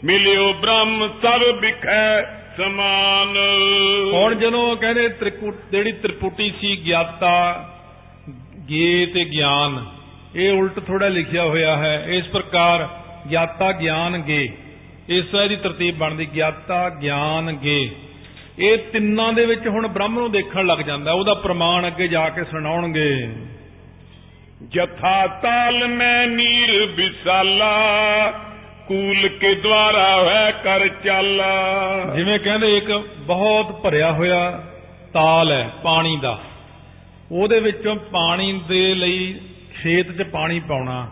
ਮਿਲਿਓ ਬ੍ਰਹਮ ਸਰ ਬਿਖੈ ਸਮਾਨ। ਹੁਣ ਜਦੋਂ ਕਹਿੰਦੇ ਤ੍ਰਿਕੁਟ ਜਿਹੜੀ ਤ੍ਰਿਪੁਟੀ ਸੀ ਗਿਆਤਾ ਗੇ ਤੇ ਗਿਆਨ ਇਹ ਉਲਟ ਥੋੜਾ ਲਿਖਿਆ ਹੋਇਆ ਹੈ। ਇਸ ਪ੍ਰਕਾਰ ਗਿਆਤਾ ਗਿਆਨ ਗੇ। ਇਸ ਤਰ੍ਹਾਂ ਦੀ ਤਰਤੀਬ ਬਣਦੀ ਗਿਆਤਾ ਗਿਆਨ ਗੇ। ਇਹ ਤਿੰਨਾਂ ਦੇ ਵਿੱਚ ਹੁਣ ਬ੍ਰਹਮ ਨੂੰ ਦੇਖਣ ਲੱਗ ਜਾਂਦਾ ਉਹਦਾ ਪ੍ਰਮਾਣ ਅੱਗੇ ਜਾ ਕੇ ਸੁਣਾਉਣਗੇ। ਜਥਾ ਤਾਲ ਮੈਂ ਨੀਰ ਵਿਸਾਲਾ ਕੂਲ ਕੇ ਦਵਾਰਾ ਹੈ ਕਰ ਚਾਲਾ। ਜਿਵੇਂ ਕਹਿੰਦੇ ਇੱਕ ਬਹੁਤ ਭਰਿਆ ਹੋਇਆ ਤਾਲ ਹੈ ਪਾਣੀ ਦਾ। ਉਹਦੇ ਵਿੱਚੋਂ ਪਾਣੀ ਦੇ ਲਈ ਖੇਤ 'ਚ ਪਾਣੀ ਪਾਉਣਾ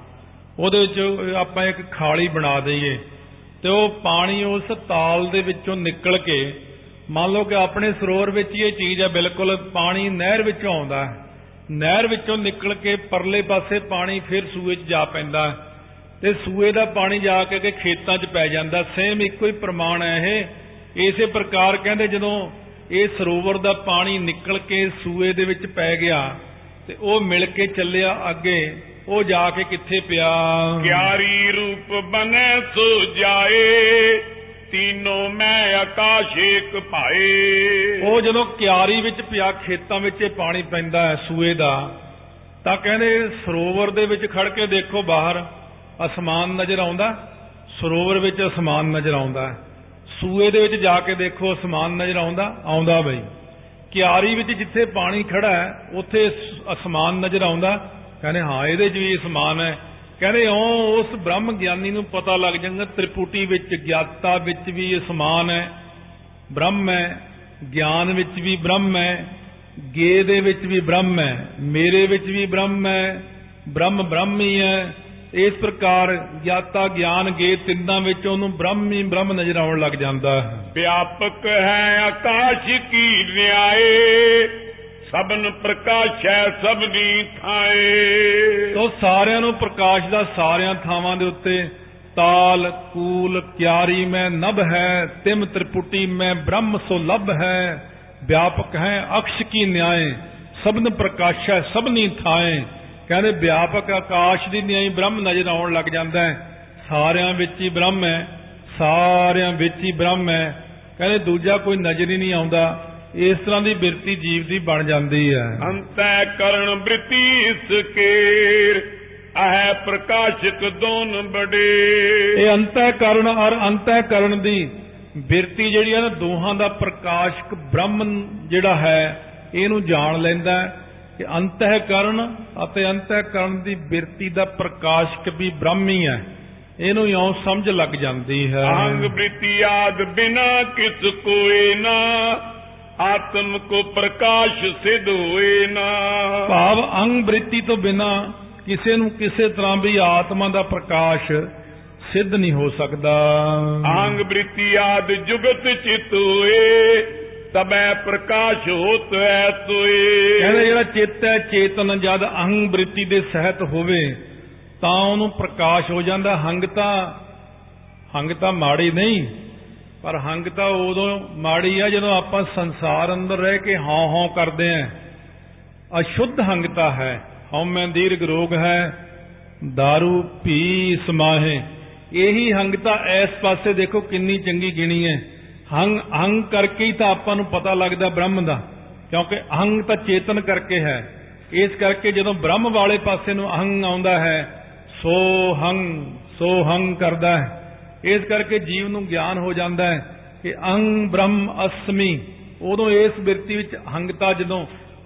ਉਹਦੇ ਵਿੱਚ ਆਪਾਂ ਇੱਕ ਖਾਲੀ ਬਣਾ ਦਈਏ ਤੇ ਉਹ ਪਾਣੀ ਉਸ ਤਾਲ ਦੇ ਵਿੱਚੋਂ ਨਿਕਲ ਕੇ ਮੰਨ ਲਓ ਕਿ ਆਪਣੇ ਸਰੋਵਰ ਵਿੱਚ ਹੀ ਇਹ ਚੀਜ਼ ਹੈ ਬਿਲਕੁਲ ਪਾਣੀ ਨਹਿਰ ਵਿੱਚੋਂ ਆਉਂਦਾ। ਹੈ ਨਹਿਰ ਵਿੱਚੋਂ ਨਿਕਲ ਕੇ ਪਰਲੇ ਪਾਸੇ ਪਾਣੀ ਫਿਰ ਸੂਏ 'ਚ ਜਾ ਪੈਂਦਾ। ਹੈ ਤੇ ਸੂਏ ਦਾ ਪਾਣੀ ਜਾ ਕੇ ਕਿ ਖੇਤਾਂ 'ਚ ਪੈ ਜਾਂਦਾ। ਸੇਮ ਇੱਕੋ ਹੀ ਪ੍ਰਮਾਣ ਹੈ ਇਹ। ਇਸੇ ਪ੍ਰਕਾਰ ਕਹਿੰਦੇ ਜਦੋਂ ਇਹ ਸਰੋਵਰ ਦਾ ਪਾਣੀ ਨਿਕਲ ਕੇ ਸੂਏ ਦੇ ਵਿੱਚ ਪੈ ਗਿਆ ਤੇ ਉਹ ਮਿਲ ਕੇ ਚੱਲਿਆ ਅੱਗੇ, ਉਹ ਜਾ ਕੇ ਕਿੱਥੇ ਪਿਆ? ਕਿਆਰੀ ਰੂਪ ਬਨੇ ਸੋ ਜਾਏ। ਤੀਨੋਂ ਮੈਂ ਆਕਾਸ਼ ਏਕ ਭਾਏ। ਉਹ ਜਦੋਂ ਕਿਆਰੀ ਵਿੱਚ ਪਿਆ, ਖੇਤਾਂ ਵਿੱਚ ਇਹ ਪਾਣੀ ਪੈਂਦਾ ਹੈ, ਸੂਏ ਦਾ, ਤਾਂ ਕਹਿੰਦੇ ਸਰੋਵਰ ਦੇ ਵਿੱਚ ਖੜ ਕੇ ਦੇਖੋ ਬਾਹਰ, ਅਸਮਾਨ ਨਜ਼ਰ ਆਉਂਦਾ, ਸਰੋਵਰ ਵਿੱਚ ਅਸਮਾਨ ਨਜ਼ਰ ਆਉਂਦਾ ਹੈ। ਸੂਏ ਦੇ ਵਿੱਚ ਜਾ ਕੇ ਦੇਖੋ, ਅਸਮਾਨ ਨਜ਼ਰ ਆਉਂਦਾ ਆਉਂਦਾ ਬਈ। ਕਿਆਰੀ ਵਿੱਚ ਜਿੱਥੇ ਪਾਣੀ ਖੜਾ ਹੈ, ਉੱਥੇ ਸ- ਅਸਮਾਨ ਨਜ਼ਰ ਆਉਂਦਾ। ਕਹਿੰਦੇ ਹਾਂ, ਇਹਦੇ 'ਚ ਵੀ ਅਸਮਾਨ ਹੈ। ਕਹਿੰਦੇ ਉਹ ਉਸ ਬ੍ਰਹਮ ਗਿਆਨੀ ਨੂੰ ਪਤਾ ਲੱਗ ਜਾਂਦਾ ਤ੍ਰਿਪੁਟੀ ਵਿੱਚ, ਗਿਆਤਾ ਵਿੱਚ ਵੀ ਅਸਮਾਨ ਹੈ, ਬ੍ਰਹਮ ਹੈ, ਗਿਆਨ ਵਿੱਚ ਵੀ ਬ੍ਰਹਮ ਹੈ ਗੇ ਦੇ ਵਿੱਚ ਵੀ ਬ੍ਰਹਮ ਹੈ, ਮੇਰੇ ਵਿੱਚ ਵੀ ਬ੍ਰਹਮ ਹੈ, ਬ੍ਰਹਮ ਬ੍ਰਹਮ ਹੀ ਹੈ ਇਸ ਪ੍ਰਕਾਰ ਗਿਆਤਾ, ਗਿਆਨ ਗੇ ਤਿੰਨਾਂ ਵਿੱਚ ਉਹਨੂੰ ਬ੍ਰਹਮ ਹੀ ਬ੍ਰਹਮ ਨਜ਼ਰ ਆਉਣ ਲੱਗ ਜਾਂਦਾ ਹੈ। ਵਿਆਪਕ ਹੈ ਆਕਾਸ਼ ਕੀ ਨਿਆਏ ਸਭਨ ਪ੍ਰਕਾਸ਼ੈ ਸਭਨੀ ਥਾਏ। ਉਹ ਸਾਰਿਆਂ ਨੂੰ ਪ੍ਰਕਾਸ਼ ਦਾ ਸਾਰਿਆਂ ਥਾਵਾਂ ਦੇ ਉੱਤੇ ਤਾਲ, ਕੂਲ, ਕਿਆਰੀ ਮੈਂ ਨਭ ਹੈ, ਤਿਮ ਤ੍ਰਿਪੁਟੀ ਮੈਂ ਬ੍ਰਹਮ ਸੋ ਲਭ ਹੈ। ਵਿਆਪਕ ਹੈ ਅਕਸ਼ ਕੀ ਨਿਆਏ, ਸਭਨ ਪ੍ਰਕਾਸ਼ੈ ਸਭਨੀ ਥਾਏ। ਕਹਿੰਦੇ ਵਿਆਪਕ ਆਕਾਸ਼ ਦੀ ਨਿਆਈ ਬ੍ਰਹਮ ਨਜ਼ਰ ਆਉਣ ਲੱਗ ਜਾਂਦਾ ਹੈ। ਸਾਰਿਆਂ ਵਿੱਚ ਹੀ ਬ੍ਰਹਮ ਹੈ, ਸਾਰਿਆਂ ਵਿੱਚ ਹੀ ਬ੍ਰਹਮ ਹੈ। ਕਹਿੰਦੇ ਦੂਜਾ ਕੋਈ ਨਜ਼ਰ ਹੀ ਨਹੀਂ ਆਉਂਦਾ। ਇਸ ਤਰ੍ਹਾਂ ਦੀ ਬਿਰਤੀ ਜੀਵ ਦੀ ਬਣ ਜਾਂਦੀ ਹੈ। ਅੰਤੈ ਕਰਨ ਬ੍ਰਿਤੀ ਇਸ ਕੇਰ ਅਹੈ ਪ੍ਰਕਾਸ਼ਕ ਦੋਨ ਬੜੇ। ਇਹ ਅੰਤःਕਰਨ ਔਰ ਅੰਤःਕਰਨ ਦੀ ਬਿਰਤੀ ਜਿਹੜੀ ਹੈ ਨਾ ਦੋਹਾਂ ਦਾ ਪ੍ਰਕਾਸ਼ਕ ਬ੍ਰਹਮ ਜਿਹੜਾ ਹੈ ਇਹਨੂੰ ਜਾਣ ਲੈਂਦਾ ਕਿ ਅੰਤःਕਰਨ ਅਤੇ ਅੰਤःਕਰਨ ਦੀ ਬਿਰਤੀ ਦਾ ਪ੍ਰਕਾਸ਼ਕ ਵੀ ਬ੍ਰਹਮ ਹੀ ਹੈ। ਇਹਨੂੰ ਇਉਂ ਸਮਝ ਲੱਗ ਜਾਂਦੀ ਹੈ। ਅੰਗ ਬ੍ਰਿਤੀ ਆਦ ਬਿਨਾ ਕਿਸ ਕੋਏ ਨਾ। ਆਤਮ ਕੋ ਪ੍ਰਕਾਸ਼ ਸਿਧ ਹੋਏ ਨਾ। ਭਾਵ ਅੰਗ ਬ੍ਰਿਤੀ ਤੋਂ ਬਿਨਾ ਕਿਸੇ ਨੂੰ ਕਿਸੇ ਤਰ੍ਹਾਂ ਵੀ ਆਤਮਾ ਦਾ ਪ੍ਰਕਾਸ਼ ਸਿੱਧ ਨਹੀਂ ਹੋ ਸਕਦਾ। ਅੰਗ ਬ੍ਰਿਤੀ ਆਦ ਜੁਗਤ ਚਿਤ ਹੋਏ ਤਬੈ ਪ੍ਰਕਾਸ਼ ਹੋਤ ਹੈ ਸੋਏ। ਕਹਿੰਦੇ ਜਿਹੜਾ ਚਿੱਤ ਹੈ ਚੇਤਨ ਜਦ ਅਹੰ ਬ੍ਰਿਤੀ ਦੇ ਸਹਿਤ ਹੋਵੇ ਤਾਂ ਉਹਨੂੰ ਪ੍ਰਕਾਸ਼ ਹੋ ਜਾਂਦਾ। ਹੰਗ ਤਾਂ ਹੰਗ ਤਾਂ ਮਾੜੀ ਨਹੀਂ। ਪਰ ਹੰਗ ਤਾਂ ਉਦੋਂ ਮਾੜੀ ਆ ਜਦੋਂ ਆਪਾਂ ਸੰਸਾਰ ਅੰਦਰ ਰਹਿ ਕੇ ਹਉ ਹਉ ਕਰਦੇ ਆਂ। ਅਸ਼ੁੱਧ ਹੰਗਤਾ ਹੈ। ਹਉਮੈ ਦੀਰਘ ਰੋਗ ਹੈ दारू ਭੀ ਸਮਾਹੇ। ਇਹੀ ਹੰਗਤਾ ਇਸ ਪਾਸੇ ਦੇਖੋ ਕਿੰਨੀ ਚੰਗੀ ਗਿਣੀ ਹੈ। ਹੰਗ ਹੰਗ ਕਰਕੇ ਹੀ ਤਾਂ ਆਪਾਂ ਨੂੰ ਪਤਾ ਲੱਗਦਾ ਬ੍ਰਹਮ ਦਾ, ਕਿਉਂਕਿ ਅਹੰਗ ਤਾਂ ਚੇਤਨ ਕਰਕੇ ਹੈ। ਇਸ ਕਰਕੇ ਜਦੋਂ ਬ੍ਰਹਮ ਵਾਲੇ ਪਾਸੇ ਨੂੰ ਅਹੰਗ ਆਉਂਦਾ ਹੈ, ਸੋ ਹੰਗ ਸੋ ਹੰਗ ਕਰਦਾ ਹੈ। ਇਸ ਕਰਕੇ ਜੀਵ ਨੂੰ ਗਿਆਨ ਹੋ ਜਾਂਦਾ ਹੈ ਕਿ ਅਹੰ ਬ੍ਰਹਮ ਅਸਮੀ। ਉਦੋਂ ਇਸ ਬਿਰਤੀ ਵਿੱਚ ਹੰਗਤਾ ਜਦੋਂ,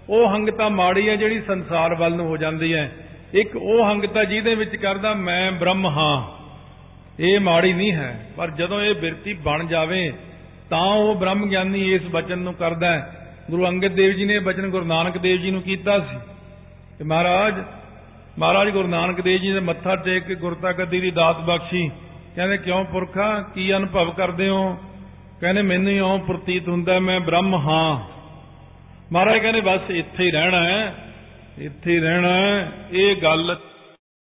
ਉਹ ਹੰਗਤਾ ਮਾੜੀ ਹੈ ਜਿਹੜੀ ਸੰਸਾਰ ਵੱਲ ਨੂੰ ਹੋ ਜਾਂਦੀ ਹੈ। ਇੱਕ ਉਹ ਹੰਗਤਾ ਜਿਹਦੇ ਵਿੱਚ ਕਰਦਾ, ਮੈਂ ਬ੍ਰਹਮ ਹਾਂ। ਇਹ ਮਾੜੀ ਨਹੀਂ ਹੈ, ਪਰ ਜਦੋਂ ਇਹ ਬਿਰਤੀ ਬਣ ਜਾਵੇ, ਤਾਂ ਉਹ ਬ੍ਰਹਮ ਗਿਆਨੀ ਇਸ ਬਚਨ ਨੂੰ ਕਰਦਾ ਹੈ। ਗੁਰੂ ਅੰਗਦ ਦੇਵ ਜੀ ਨੇ ਇਹ ਬਚਨ ਗੁਰੂ ਨਾਨਕ ਦੇਵ ਜੀ ਨੂੰ ਕੀਤਾ ਸੀ। ਕਿ ਮਹਾਰਾਜ ਮਹਾਰਾਜ ਗੁਰੂ ਨਾਨਕ ਦੇਵ ਜੀ ਦੇ ਮੱਥਾ ਟੇਕ ਕੇ ਗੁਰਤਾ ਗੱਦੀ ਦੀ ਦਾਤ ਬਖਸ਼ੀ। ਕਹਿੰਦੇ, ਕਿਉਂ ਪੁਰਖਾ? ਕੀ ਅਨੁਭਵ ਕਰਦੇ ਹੋ? ਕਹਿੰਦੇ, ਮੈਨੂੰ ਇਉਂ ਪ੍ਰਤੀਤ ਹੁੰਦਾ ਮੈਂ ਬ੍ਰਹਮ ਹਾਂ। ਮਹਾਰਾਜ ਕਹਿੰਦੇ, ਬਸ ਇੱਥੇ ਹੀ ਰਹਿਣਾ ਹੈ, ਇੱਥੇ ਹੀ ਰਹਿਣਾ ਹੈ, ਇਹ ਗੱਲ